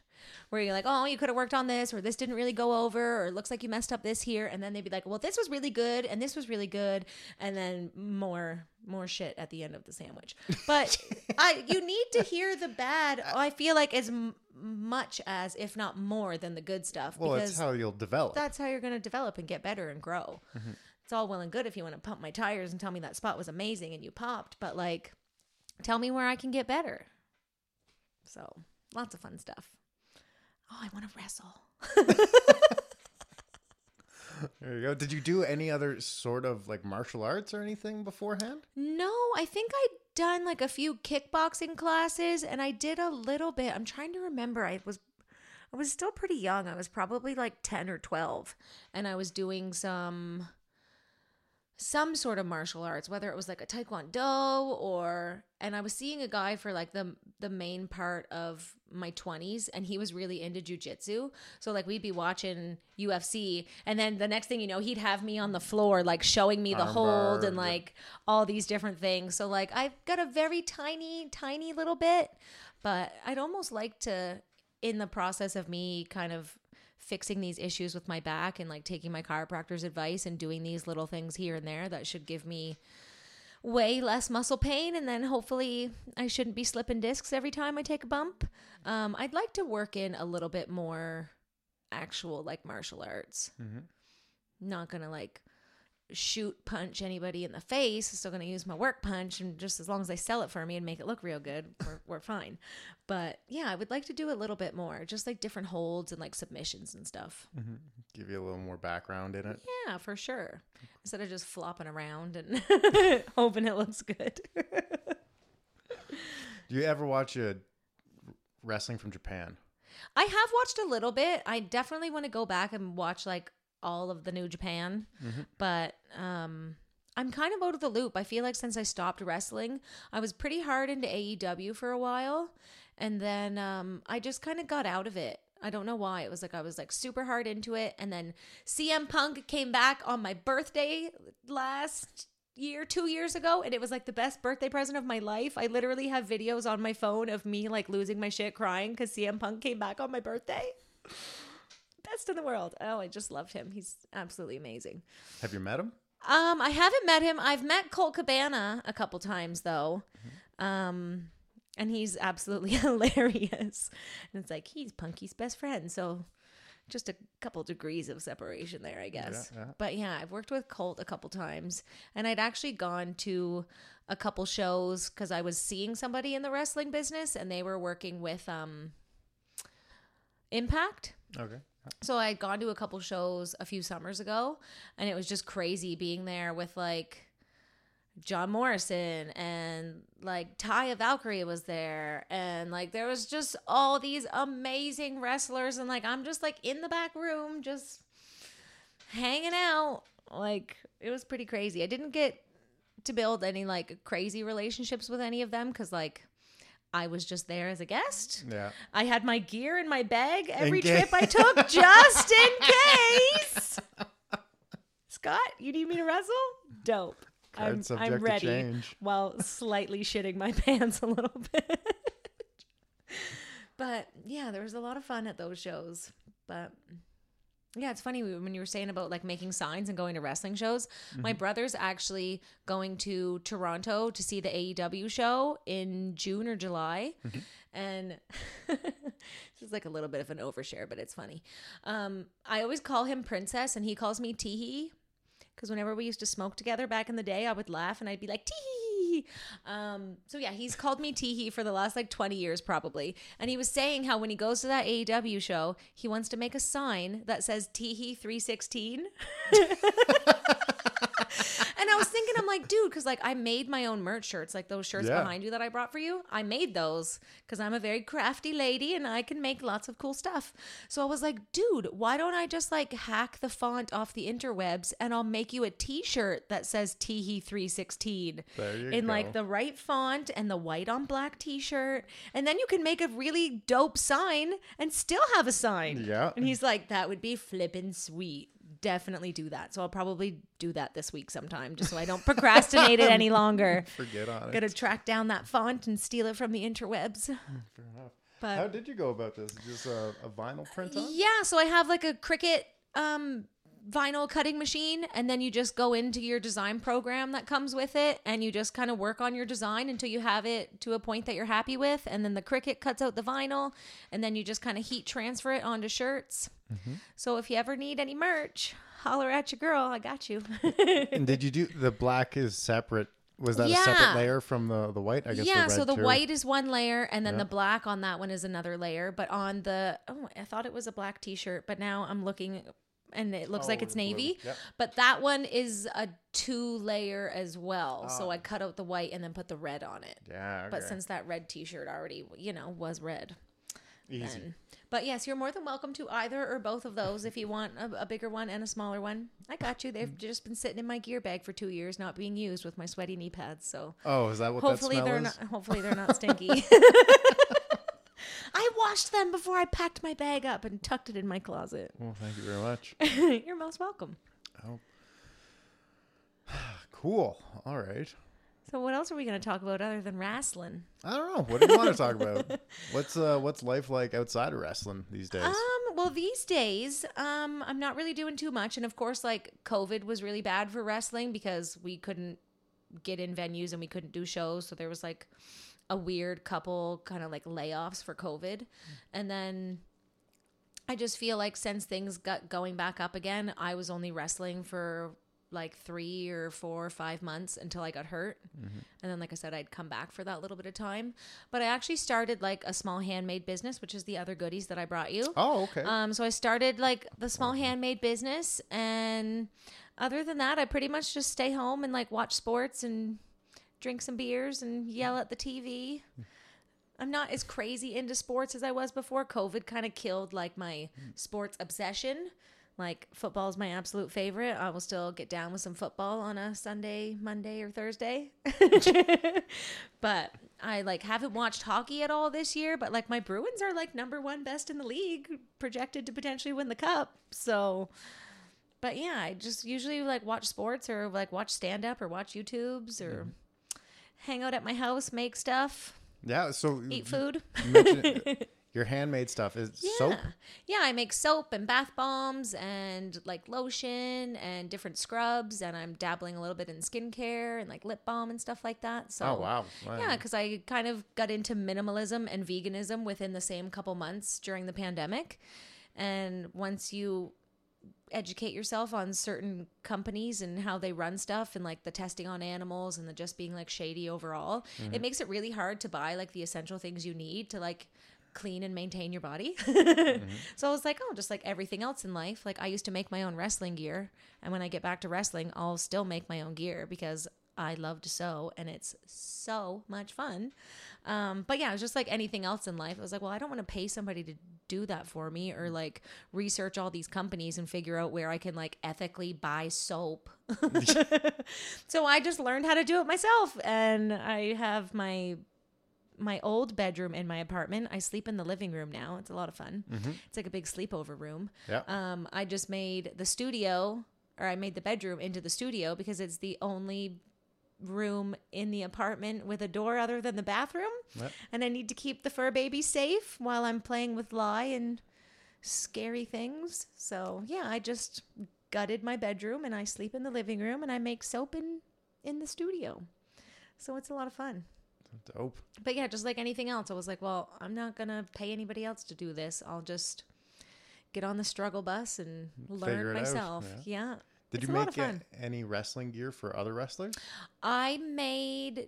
where you're like, oh, you could have worked on this, or this didn't really go over, or it looks like you messed up this here. And then they'd be like, well, this was really good, and this was really good. And then more, more shit at the end of the sandwich. But I, you need to hear the bad, I feel like, as m- much as, if not more, than the good stuff. Well, that's how you'll develop. that's how you're going to develop and get better and grow. It's all well and good if you want to pump my tires and tell me that spot was amazing and you popped, but like, tell me where I can get better. So, lots of fun stuff. Oh, I want to wrestle. there you go. Did you do any other sort of like martial arts or anything beforehand? No, I think I'd done like a few kickboxing classes and I did a little bit. I'm trying to remember. I was I was still pretty young. I was probably like 10 or 12 and I was doing some some sort of martial arts, whether it was like a taekwondo or and I was seeing a guy for like the the main part of my 20s and he was really into jujitsu. So like we'd be watching UFC and then the next thing you know he'd have me on the floor like showing me the hold and like all these different things. So like I've got a very tiny tiny little bit, but I'd almost like to in the process of me kind of fixing these issues with my back and like taking my chiropractor's advice and doing these little things here and there that should give me way less muscle pain and then hopefully I shouldn't be slipping discs every time I take a bump. Um, I'd like to work in a little bit more actual like martial arts. Not gonna like shoot punch anybody in the face. Still gonna use my work punch and just as long as they sell it for me and make it look real good, we're, we're fine. But yeah, I would like to do a little bit more, just like different holds and like submissions and stuff. Mm-hmm. Give you a little more background in it. Yeah, for sure. Instead of just flopping around and hoping it looks good. Do you ever watch a wrestling from Japan? I have watched a little bit. I definitely want to go back and watch like all of the New Japan, but um I'm kind of out of the loop. I feel like since I stopped wrestling, I was pretty hard into AEW for a while, and then um I just kind of got out of it. I don't know why. It was like I was like super hard into it, and then CM Punk came back on my birthday last year, two years ago, and it was like the best birthday present of my life. I literally have videos on my phone of me like losing my shit crying because CM Punk came back on my birthday. Best in the world. Oh, I just loved him. He's absolutely amazing. Have you met him? Um, I haven't met him. I've met Colt Cabana a couple times though. Um, and he's absolutely hilarious. And it's like he's Punky's best friend, so just a couple degrees of separation there, I guess. yeah. But yeah, I've worked with Colt a couple times, and I'd actually gone to a couple shows because I was seeing somebody in the wrestling business, and they were working with um Impact. Okay. So I had gone to a couple shows a few summers ago, and it was just crazy being there with like John Morrison and like Taya Valkyrie was there, and like there was just all these amazing wrestlers, and like I'm just like in the back room just hanging out. Like it was pretty crazy. I didn't get to build any like crazy relationships with any of them because like I was just there as a guest. Yeah. I had my gear in my bag every trip I took just in case. Scott, you need me to wrestle? Dope. I'm, I'm ready while slightly shitting my pants a little bit. but yeah, there was a lot of fun at those shows. But yeah, it's funny when you were saying about like making signs and going to wrestling shows. My brother's actually going to Toronto to see the AEW show in June or July. And this is like a little bit of an overshare, but it's funny. Um, I always call him Princess and he calls me Teehee. Because whenever we used to smoke together back in the day, I would laugh and I'd be like, Teehee. Um, so yeah, he's called me Teehee for the last like 20 years probably. And he was saying how when he goes to that AEW show, he wants to make a sign that says Teehee 316. and I was thinking, I'm like, dude, because like I made my own merch shirts, like those shirts Yeah. behind you that I brought for you. I made those because I'm a very crafty lady and I can make lots of cool stuff. So I was like, dude, why don't I just like hack the font off the interwebs and I'll make you a T-shirt that says Teehee 316 in go. like the right font and the white on black T-shirt, and then you can make a really dope sign and still have a sign. Yeah. And he's like, that would be flippin' sweet. Definitely do that. So I'll probably do that this week sometime, just so I don't procrastinate it any longer. Forget on it. Gotta track down that font and steal it from the interwebs. Fair enough. But How did you go about this? Just a, a vinyl print on? Yeah, so I have like a Cricut um vinyl cutting machine and then you just go into your design program that comes with it and you just kind of work on your design until you have it to a point that you're happy with and then the Cricut cuts out the vinyl and then you just kind of heat transfer it onto shirts. Mm-hmm. So if you ever need any merch, holler at your girl, I got you. And did you do the black is separate? Was that a separate layer from the the white? I guess yeah, the so the too. white is one layer and then Yeah. the black on that one is another layer. But on the oh, I thought it was a black t-shirt, but now I'm looking and it looks Oh, like it's navy. Yep. But that one is a two layer as well. So Ah. I cut out the white and then put the red on it. Yeah. But since that red t-shirt already, you know, was red. Easy. then- But yes, you're more than welcome to either or both of those if you want a, a bigger one and a smaller one. I got you. They've just been sitting in my gear bag for two years, not being used with my sweaty knee pads. So Oh, is that what hopefully that they're is? not. Hopefully they're not stinky. Washed them before I packed my bag up and tucked it in my closet. Well, thank you very much. you're most welcome. Oh. cool. All right. So what else are we going to talk about other than wrestling? I don't know. What do you want to talk about? What's uh what's life like outside of wrestling these days? Um, well, these days, um, I'm not really doing too much, and of course, like COVID was really bad for wrestling because we couldn't get in venues and we couldn't do shows, so there was like a weird couple kind of like layoffs for COVID, mm. and then I just feel like since things got going back up again, I was only wrestling for like three or four or five months until I got hurt. Mm-hmm. And then, like I said, I'd come back for that little bit of time. But I actually started like a small handmade business, which is the other goodies that I brought you. oh, okay. Um, so I started like the small mm-hmm. handmade business, and other than that, I pretty much just stay home and like watch sports and drink some beers and yell at the TV. I'm not as crazy into sports as I was before. COVID kind of killed like my sports obsession. Like football is my absolute favorite. I will still get down with some football on a Sunday, Monday, or Thursday. but I like haven't watched hockey at all this year. But like my Bruins are like number one best in the league, projected to potentially win the cup. So, but yeah, I just usually like watch sports or like watch stand up or watch YouTubes or mm-hmm. Hang out at my house, make stuff, yeah. So eat food. your handmade stuff is soap. Yeah, I make soap and bath bombs and like lotion and different scrubs, and I'm dabbling a little bit in skincare and like lip balm and stuff like that. So Oh wow. Wow. Yeah, because I kind of got into minimalism and veganism within the same couple months during the pandemic. And once you educate yourself on certain companies and how they run stuff and like the testing on animals and the just being like shady overall, it mm-hmm. makes it really hard to buy like the essential things you need to like clean and maintain your body. Mm-hmm. So I was like, oh, just like everything else in life. Like I used to make my own wrestling gear, and when I get back to wrestling, I'll still make my own gear because I love to sew and it's so much fun. Um, but yeah, it's just like anything else in life. I was like, well, I don't want to pay somebody to do that for me or like research all these companies and figure out where I can like ethically buy soap. so I just learned how to do it myself, and I have my my old bedroom in my apartment. I sleep in the living room now. It's a lot of fun. It's like a big sleepover room. Yeah. Um, I just made the studio, or I made the bedroom into the studio because it's the only room in the apartment with a door other than the bathroom. Yep. And I need to keep the fur baby safe while I'm playing with Lye and scary things. So yeah, I just gutted my bedroom and I sleep in the living room and I make soap in in the studio. So it's a lot of fun. Dope. But yeah, just like anything else, I was like, well, I'm not gonna pay anybody else to do this. I'll just get on the struggle bus and learn it out, myself. Yeah. Did It's you a lot of make any wrestling gear for other wrestlers? I made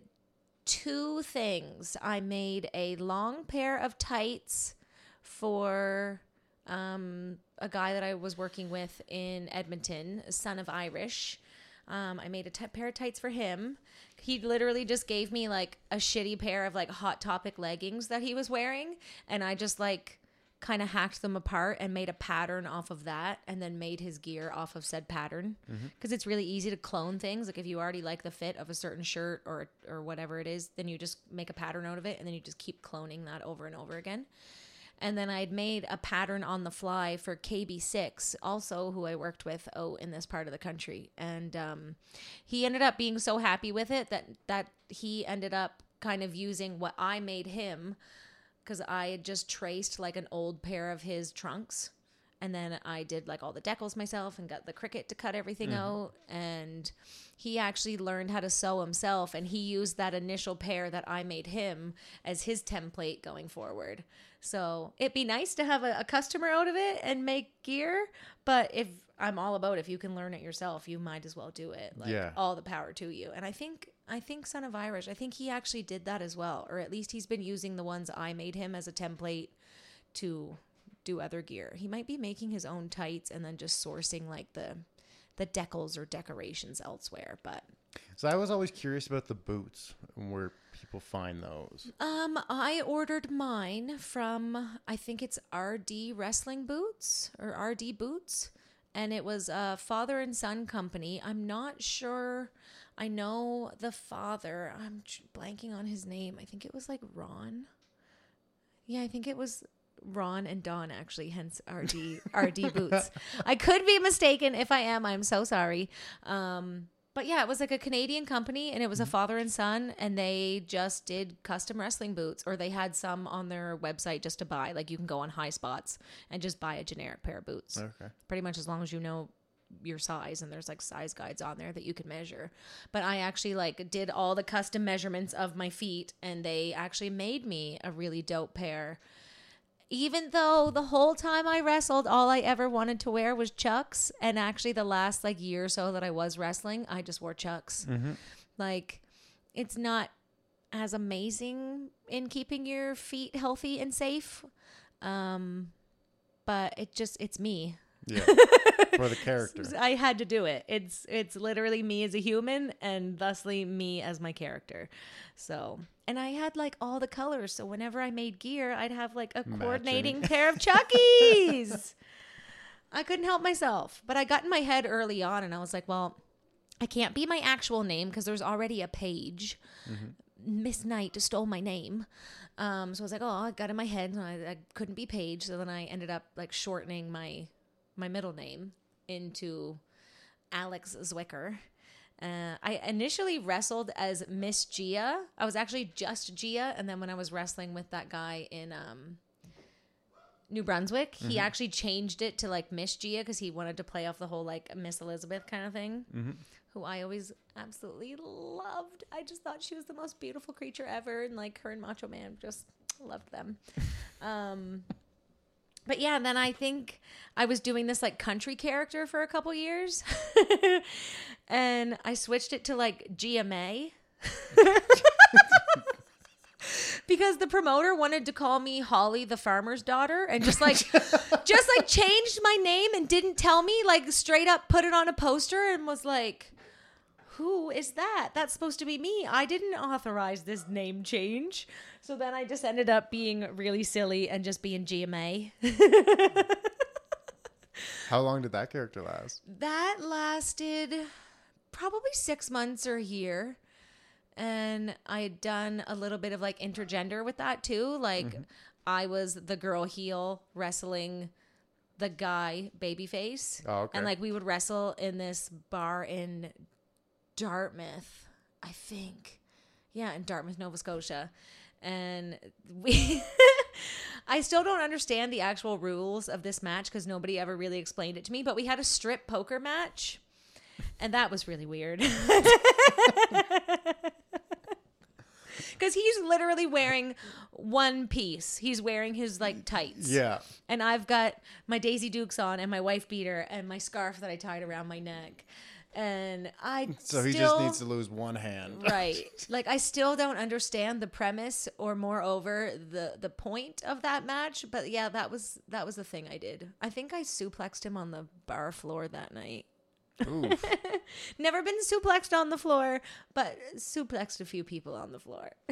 two things. I made a long pair of tights for um, a guy that I was working with in Edmonton, a son of Irish. Um, I made a t- pair of tights for him. He literally just gave me like a shitty pair of like hot topic leggings that he was wearing, and I just like kind of hacked them apart and made a pattern off of that and then made his gear off of said pattern. Because it's really easy to clone things. Like if you already like the fit of a certain shirt or or whatever it is then you just make a pattern out of it and then you just keep cloning that over and over again. And then I'd made a pattern on the fly for KB6, also who I worked with out in this part of the country. And um, he ended up being so happy with it that that he ended up kind of using what I made him because I had just traced like an old pair of his trunks. And then I did like all the decals myself and got the Cricut to cut everything mm-hmm. out. And he actually learned how to sew himself. And he used that initial pair that I made him as his template going forward. So it'd be nice to have a, a customer out of it and make gear. But if I'm all about if you can learn it yourself, you might as well do it. Like Yeah. all the power to you. And I think I think Son of Irish, I think he actually did that as well. Or at least he's been using the ones I made him as a template to do other gear. He might be making his own tights and then just sourcing like the the decals or decorations elsewhere. But So I was always curious about the boots and where people find those. Um, I ordered mine from I think it's RD Wrestling Boots or RD Boots, and it was a father and son company. I'm not sure. I know the father. I'm blanking on his name. I think it was like Ron. Yeah, I think it was Ron and Don actually. Hence RD RD Boots. I could be mistaken. If I am, I'm so sorry. Um, but yeah, it was like a Canadian company and it was a father and son and they just did custom wrestling boots or they had some on their website just to buy. Like you can go on Highspots and just buy a generic pair of boots. Okay. Pretty much as long as you know your size and there's like size guides on there that you can measure. But I actually like did all the custom measurements of my feet and they actually made me a really dope pair even though the whole time I wrestled, all I ever wanted to wear was Chucks. And actually, the last like year or so that I was wrestling, I just wore Chucks. Like, it's not as amazing in keeping your feet healthy and safe. Um, but it just, it's me. Yeah. For the character. I had to do it. It's it's literally me as a human and thusly me as my character. So, and I had like all the colors. So whenever I made gear, I'd have like a coordinating pair of Chuckies. I couldn't help myself. But I got in my head early on and I was like, well, I can't be my actual name because there's already a Paige. Miss Knight just stole my name. Um, so I was like, oh, I got in my head. And I, I couldn't be Paige. So then I ended up like shortening my my middle name into Alix Zwicker. Uh, I initially wrestled as Miss Gia. I was actually just Gia, and then when I was wrestling with that guy in um, New Brunswick, he actually changed it to like Miss Gia because he wanted to play off the whole like Miss Elizabeth kind of thing. Who I always absolutely loved. I just thought she was the most beautiful creature ever, and like her and Macho Man just loved them. um, but yeah, then I think I was doing this like country character for a couple years. and I switched it to like GMA. because the promoter wanted to call me Holly the farmer's daughter and just like just like changed my name and didn't tell me like straight up put it on a poster and was like who is that? That's supposed to be me. I didn't authorize this name change. So then I just ended up being really silly and just being GMA. How long did that character last? that lasted probably six months or a year. And I had done a little bit of like intergender with that too. Like mm-hmm. I was the girl heel wrestling the guy babyface. Oh, okay. And like we would wrestle in this bar in Dartmouth, I think. Yeah, in Dartmouth, Nova Scotia. And we I still don't understand the actual rules of this match because nobody ever really explained it to me, but we had a strip poker match. And that was really weird. Because he's literally wearing one piece. He's wearing his like tights. Yeah. And I've got my Daisy Dukes on and my wife beater and my scarf that I tied around my neck. And I So he still, just needs to lose one hand. right. Like I still don't understand the premise or moreover the the point of that match, but yeah, that was that was the thing I did. I think I suplexed him on the bar floor that night. Oof. Never been suplexed on the floor, but suplexed a few people on the floor.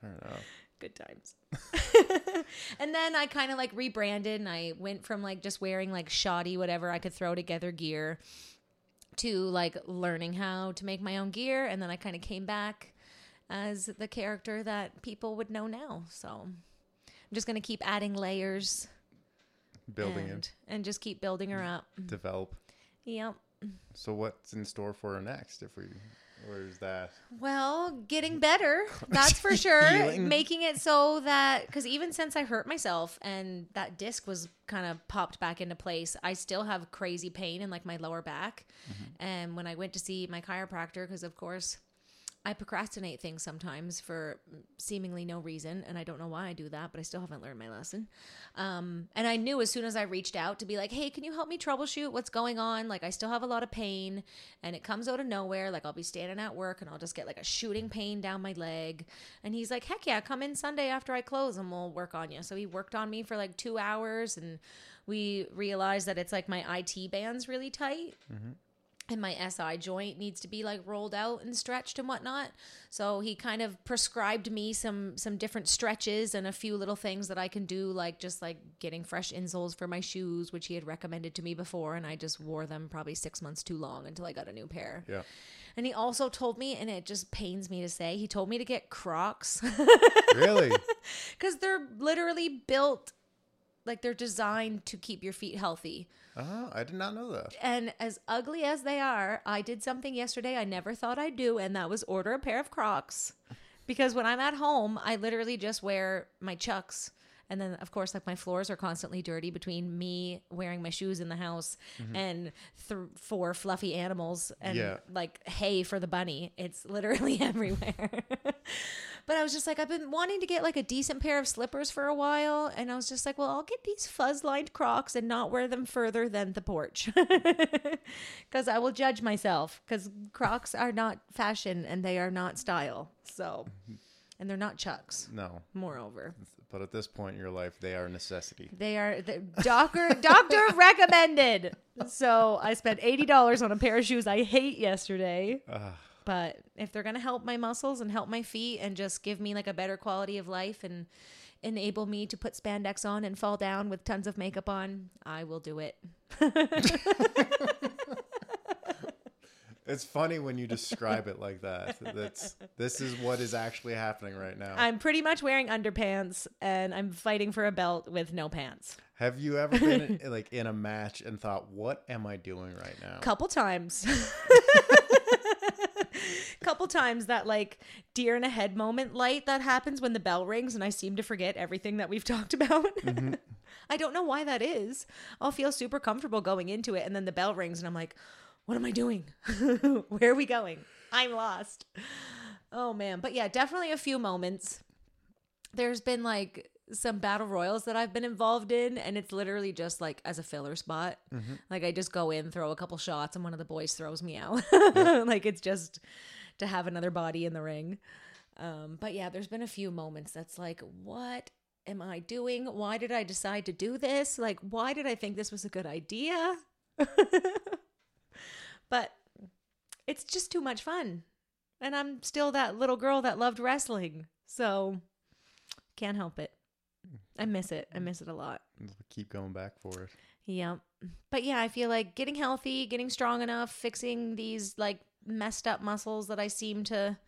Fair enough. Good times. and then I kind of like rebranded and I went from like just wearing like shoddy whatever I could throw together gear to like learning how to make my own gear and then I kind of came back as the character that people would know now. So I'm just going to keep adding layers Building and, it, and just keep building her up. develop. Yep. So what's in store for her next? If we, is that? Well, getting better, that's for sure. Making it so that, because even since I hurt myself and that disc was kind of popped back into place, I still have crazy pain in like my lower back. Mm-hmm. And when I went to see my chiropractor, because of course, I procrastinate things sometimes for seemingly no reason, and I don't know why I do that, but I still haven't learned my lesson. Um, and I knew as soon as I reached out to be like, "Hey, can you help me troubleshoot what's going on?" Like, I still have a lot of pain, and it comes out of nowhere. Like, I'll be standing at work, and I'll just get like a shooting pain down my leg. And he's like, "Heck yeah, come in Sunday after I close, and we'll work on you." So he worked on me for like two hours, and we realized that it's like my IT band's really tight and my SI joint needs to be like rolled out and stretched and whatnot. So he kind of prescribed me some some different stretches and a few little things that I can do, like just like getting fresh insoles for my shoes, which he had recommended to me before, and I just wore them probably six months too long until I got a new pair. Yeah. And he also told me, and it just pains me to say, he told me to get Crocs Really? because they're literally built like they're designed to keep your feet healthy. Oh, I did not know that. And as ugly as they are, I did something yesterday I never thought I'd do, and that was order a pair of Crocs. Because when I'm at home, I literally just wear my Chucks. And then, of course, like my floors are constantly dirty between me wearing my shoes in the house mm-hmm. and th- four fluffy animals and Yeah. like hay for the bunny. It's literally everywhere. but I was just like, I've been wanting to get like a decent pair of slippers for a while. And I was just like, well, I'll get these fuzz lined Crocs and not wear them further than the porch. Because I will judge myself. Because Crocs are not fashion and they are not style. So, mm-hmm. and they're not Chucks, No. moreover. But at this point in your life, they are a necessity. They are the doctor doctor recommended. So I spent eighty dollars on a pair of shoes I hate yesterday. But if they're gonna help my muscles and help my feet and just give me like a better quality of life and enable me to put spandex on and fall down with tons of makeup on, I will do it. It's funny when you describe it like that. That's this is what is actually happening right now. I'm pretty much wearing underpants and I'm fighting for a belt with no pants. Have you ever been in, like in a match and thought, "What am I doing right now?" A couple times couple times that like deer in a head moment light that happens when the bell rings and i seem to forget everything that we've talked about. Mm-hmm. I don't know why that is. I'll feel super comfortable going into it and then the bell rings and i'm like what am i doing? Where are we going? I'm lost. Oh man. But yeah definitely a few moments. There's been like some battle royals that I've been involved in, and it's literally just like as a filler spot. Mm-hmm. Like I just go in, throw a couple shots, and one of the boys throws me out. like it's just to have another body in the ring. Um, but yeah, there's been a few moments that's like, what am I doing? Why did I decide to do this? Like, why did I think this was a good idea? but it's just too much fun. And I'm still that little girl that loved wrestling. So can't help it. I miss it. I miss it a lot. Keep going back for it. Yeah. But yeah, I feel like getting healthy, getting strong enough, fixing these like messed up muscles that I seem to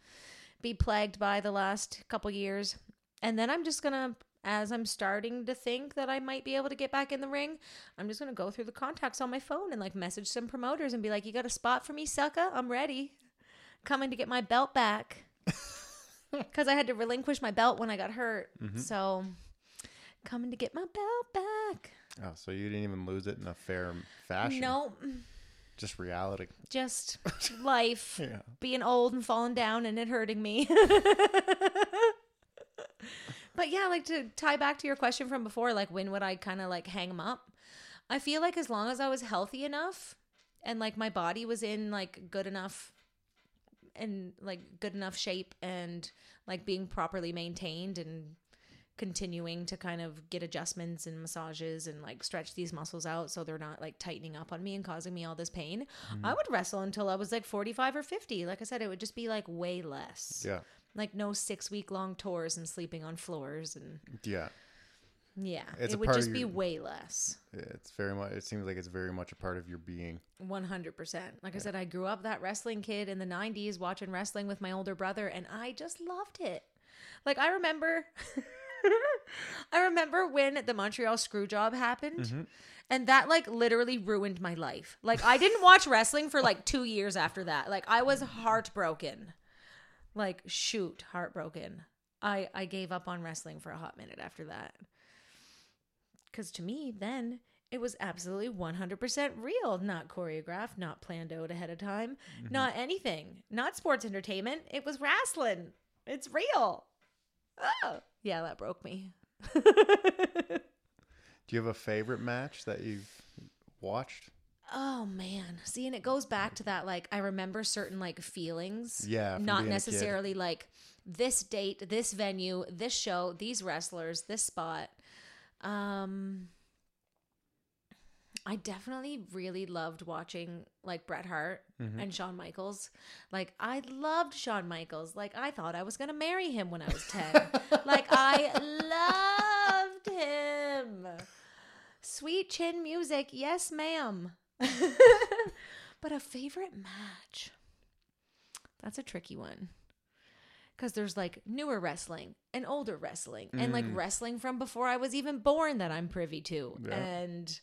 be plagued by the last couple years. And then I'm just going to as I'm starting to think that I might be able to get back in the ring, I'm just going to go through the contacts on my phone and like message some promoters and be like, "You got a spot for me, sucker? I'm ready. Coming to get my belt back." Cuz I had to relinquish my belt when I got hurt. Mm-hmm. So, coming to get my belt back. Oh, so you didn't even lose it in a fair fashion? No, just reality. just life Yeah. being old and falling down and it hurting me but yeah like to tie back to your question from before like when would i kind of like hang them up i feel like as long as i was healthy enough and like my body was in like good enough and like good enough shape and like being properly maintained and continuing to kind of get adjustments and massages and like stretch these muscles out so they're not like tightening up on me and causing me all this pain. I mm-hmm. would wrestle until I was like 45 or 50. Like I said, it would just be like way less. Yeah. Like no six week long tours and sleeping on floors and Yeah. yeah, It's it would just be way less. It's very much. It seems like it's very much a part of your being. 100%. Like I said, I grew up that wrestling kid in the 90s watching wrestling with my older brother, and I just loved it. Like, I remember. I remember when the Montreal screw job happened. Mm-hmm. And that like literally ruined my life. Like I didn't watch wrestling for like 2 years after that. Like I was heartbroken. Like shoot, heartbroken. I I gave up on wrestling for a hot minute after that. Cuz to me then it was absolutely 100% real, not choreographed, not planned out ahead of time, mm-hmm. not anything, not sports entertainment. It was wrestling. It's real. Oh, yeah, that broke me. Do you have a favorite match that you've watched? Oh man. See, and it goes back to that like I remember certain like feelings. Yeah, Not being a kid. necessarily like this date, this venue, this show, these wrestlers, this spot. Um I definitely really loved watching like Bret Hart Mm-hmm. and Shawn Michaels. Like I loved Shawn Michaels. Like I thought I was gonna marry him when I was ten. like I loved him. Sweet chin music, yes, ma'am. but a favorite match. That's a tricky one. Because there's like newer wrestling and older wrestling and like wrestling from before I was even born that I'm privy to. Yeah. And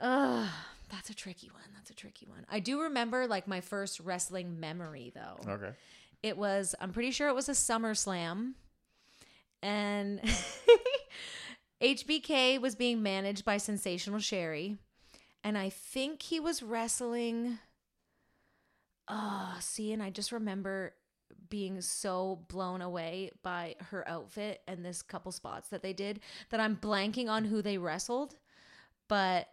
uh that's a tricky one. That's a tricky one. I do remember like my first wrestling memory though. Okay. It was, I'm pretty sure it was a SummerSlam. And HBK was being managed by Sensational Sherri. And I think he was wrestling. Oh, see, and I just remember being so blown away by her outfit and this couple spots that they did that I'm blanking on who they wrestled. But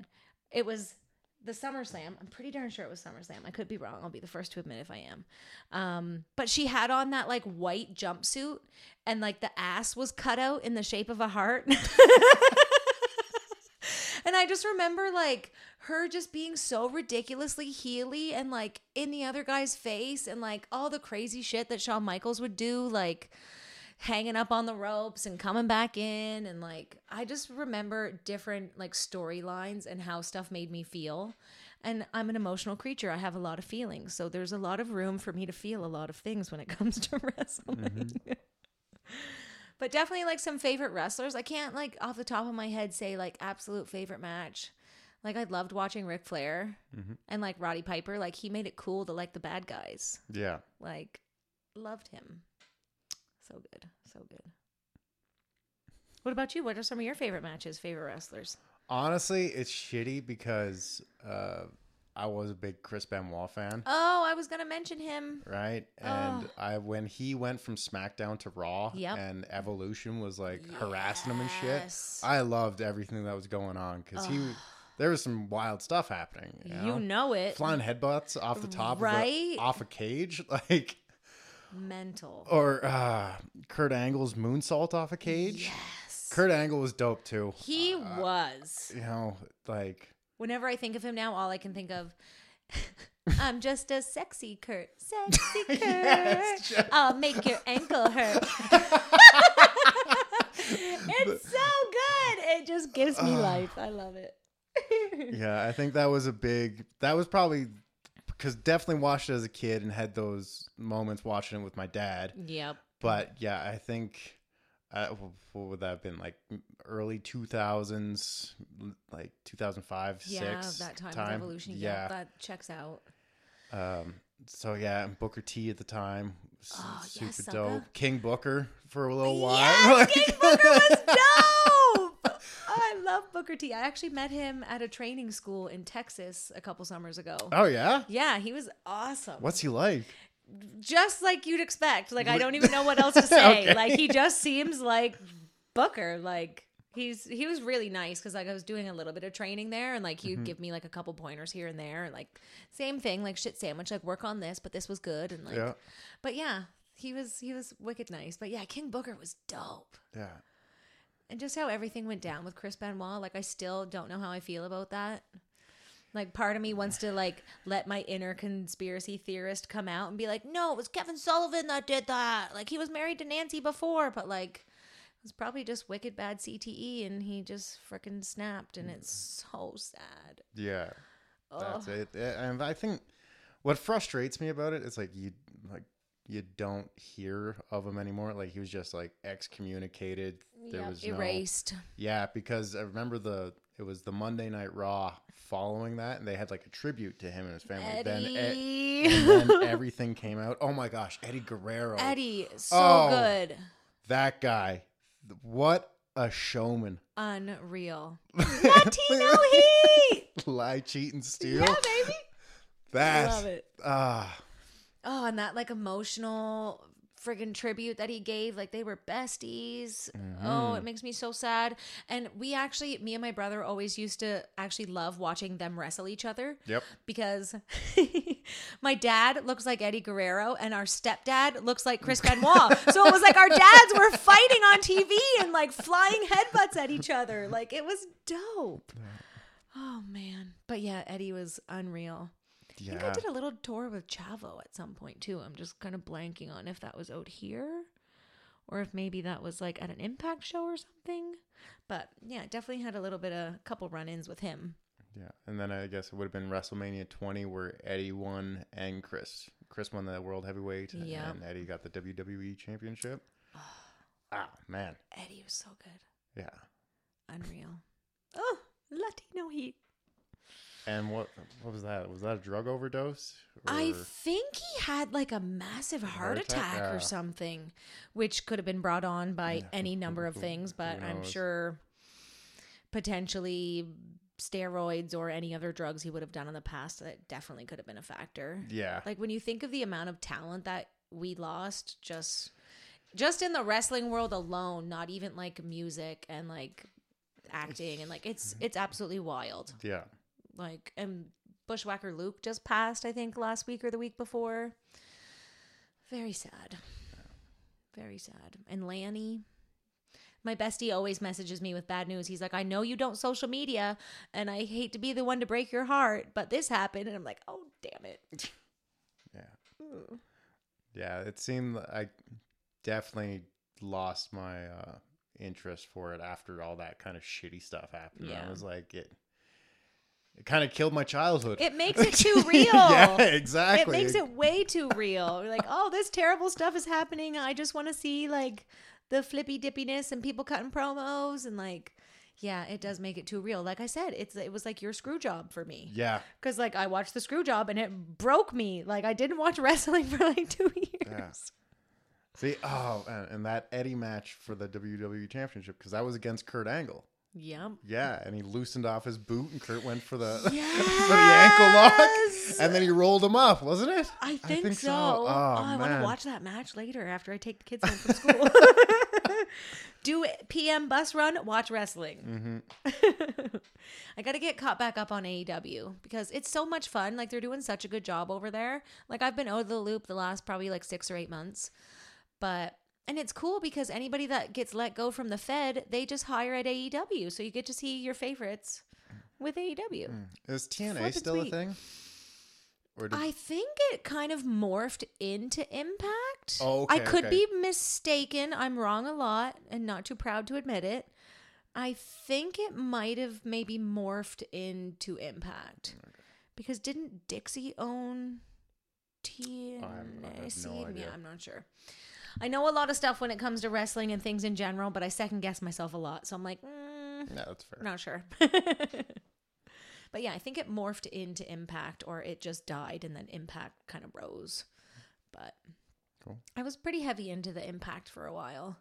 it was the SummerSlam. I'm pretty darn sure it was SummerSlam. I could be wrong. I'll be the first to admit if I am. Um, but she had on that like white jumpsuit and like the ass was cut out in the shape of a heart. and I just remember like her just being so ridiculously heely and like in the other guy's face and like all the crazy shit that Shawn Michaels would do, like hanging up on the ropes and coming back in and like I just remember different like storylines and how stuff made me feel. And I'm an emotional creature. I have a lot of feelings. So there's a lot of room for me to feel a lot of things when it comes to wrestling. Mm-hmm. but definitely like some favorite wrestlers. I can't like off the top of my head say like absolute favorite match. Like I loved watching Ric Flair mm-hmm. and like Roddy Piper. Like he made it cool to like the bad guys. Yeah. Like loved him. So good. So good. What about you? What are some of your favorite matches, favorite wrestlers? Honestly, it's shitty because uh, I was a big Chris Benoit fan, Oh, I was gonna mention him. right? And I when he went from SmackDown to Raw, Yep. and Evolution was like harassing him and shit. I loved everything that was going on because he there was some wild stuff happening. You know, You know it. flying headbutts off the top Right? of a, off a cage, like Mental. or uh, Kurt Angle's moonsault off a cage. Yes. Kurt Angle was dope too. He was. You know, like Whenever I think of him now, all I can think of I'm just a sexy Kurt. Sexy Kurt. Yes, just- I'll make your ankle hurt. it's so good. It just gives me life. I love it. yeah, I think that was a big. That was probably because definitely watched it as a kid and had those moments watching it with my dad. Yep. But yeah, I think uh, what would that have been like early two thousands, like two thousand five, Yeah, six that time, of evolution. Yeah. Yeah. that checks out. Um. So yeah, and Booker T at the time, Oh, super yes, dope. King Booker for a little while. Yes, Like- King Booker was dope. Love Booker T. I actually met him at a training school in Texas a couple summers ago. oh yeah, Yeah, he was awesome. what's he like? just like you'd expect. Like I don't even know what else to say. Okay. Like he just seems like Booker. Like he's he was really nice because like I was doing a little bit of training there, and like he'd Mm-hmm. give me like a couple pointers here and there. Like same thing, like shit sandwich. Like work on this, but this was good, and like. Yeah, But yeah, he was he was wicked nice. But yeah, King Booker was dope. yeah. And just how everything went down with Chris Benoit, like I still don't know how I feel about that. Like part of me wants to like let my inner conspiracy theorist come out and be like, "No, it was Kevin Sullivan that did that. Like he was married to Nancy before, but like it was probably just wicked bad CTE and he just freaking snapped and it's so sad." Yeah, that's it. And I think what frustrates me about it is like you like you don't hear of him anymore. Like he was just like excommunicated. There Yep, was no, erased. yeah, because I remember the it was the Monday Night Raw following that, and they had like a tribute to him and his family. Then, Eddie. and then everything came out. Oh my gosh, Eddie Guerrero, Eddie, so Oh. good. that guy, what a showman! Unreal. Latino heat. Lie, cheat, and steal. Yeah, baby. That's Love it. ah. Oh, and that like emotional friggin' tribute that he gave, like they were besties. Mm-hmm. Oh, it makes me so sad. And we actually, me and my brother always used to actually love watching them wrestle each other. Yep. Because my dad looks like Eddie Guerrero and our stepdad looks like Chris Benoit. so it was like our dads were fighting on TV and like flying headbutts at each other. Like it was dope. Oh man. But yeah, Eddie was unreal. I think I did a little tour with Chavo at some point too. I'm just kind of blanking on if that was out here or if maybe that was like at an impact show or something. But yeah, definitely had a little bit of a couple run ins with him. Yeah. And then I guess it would have been WrestleMania 20 where Eddie won and Chris. Chris won the World Heavyweight. Yeah. And Eddie got the WWE Championship. ah, man. Eddie was so good. Yeah. Unreal. Oh, Latino heat. And what what was that? Was that a drug overdose? I think he had like a massive heart, Heart attack? attack, Yeah. or something, which could have been brought on by Yeah, any number of things, but I'm sure potentially steroids or any other drugs he would have done in the past that definitely could have been a factor. yeah. Like when you think of the amount of talent that we lost just just in the wrestling world alone, not even like music and like acting and like it's it's absolutely wild yeah. Like and bushwhacker luke just passed i think last week or the week before. Very sad. Very sad. And lanny. My bestie always messages me with bad news. He's like i know you don't social media and i hate to be the one to break your heart but this happened. And i'm like oh damn it. Yeah. Yeah, it seemed I definitely lost my uh, interest for it after all that kind of shitty stuff happened. Yeah. I was like, it it kind of killed my childhood. it makes it too real yeah, exactly. it makes it way too real You're like oh this terrible stuff is happening i just want to see like the flippy dippiness and people cutting promos and like yeah it does make it too real like i said it's it was like your screw job for me Yeah, because like i watched the screw job and it broke me like i didn't watch wrestling for like two years Yeah. See, oh, and, and that Eddie match for the WWE Championship because that was against Kurt Angle. Yep Yeah, and he loosened off his boot, and Kurt went for the yes! for the ankle lock, and then he rolled him up, wasn't it? I think, think so. so. Oh, Oh, I want to watch that match later after I take the kids home from school. Do PM bus run, watch wrestling. Mm-hmm. I got to get caught back up on AEW because it's so much fun. Like they're doing such a good job over there. Like I've been out of the loop the last probably like six or eight months, but and it's cool because anybody that gets let go from the Fed, they just hire at AEW, so you get to see your favorites with AEW. Hmm. Is TNA Flippin' still a thing? Or did, I think it kind of morphed into Impact. Oh, I could okay. be mistaken. I'm wrong a lot and not too proud to admit it. I think it might have maybe morphed into Impact. Hmm, because didn't Dixie own TNA? I no Yeah. I'm not sure. I know a lot of stuff when it comes to wrestling and things in general, but I second guess myself a lot. So I'm like, mm, yeah, that's fair. not sure. but yeah, I think it morphed into Impact or it just died and then Impact kind of rose. But Cool. I was pretty heavy into the Impact for a while.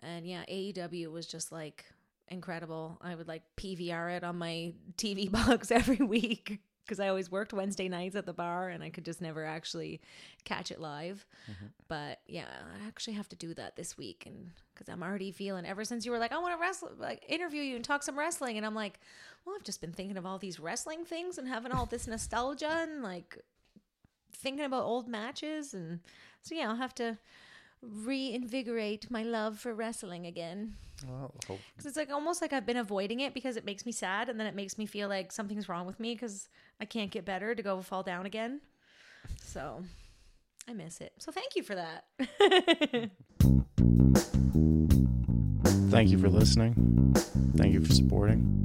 And yeah, AEW was just like incredible. I would like PVR it on my TV box every week because I always worked Wednesday nights at the bar and I could just never actually catch it live. Mm-hmm. But yeah, I actually have to do that this week and because I'm already feeling ever since you were like, I want to wrestle, like interview you and talk some wrestling, and I'm like, well, I've just been thinking of all these wrestling things and having all this nostalgia and like thinking about old matches and so yeah, I'll have to reinvigorate my love for wrestling again Well, because it's like almost like I've been avoiding it because it makes me sad and then it makes me feel like something's wrong with me because I can't get better to go fall down again. So I miss it. So thank you for that. Thank you for listening. Thank you for supporting.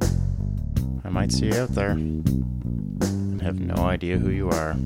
I might see you out there and have no idea who you are.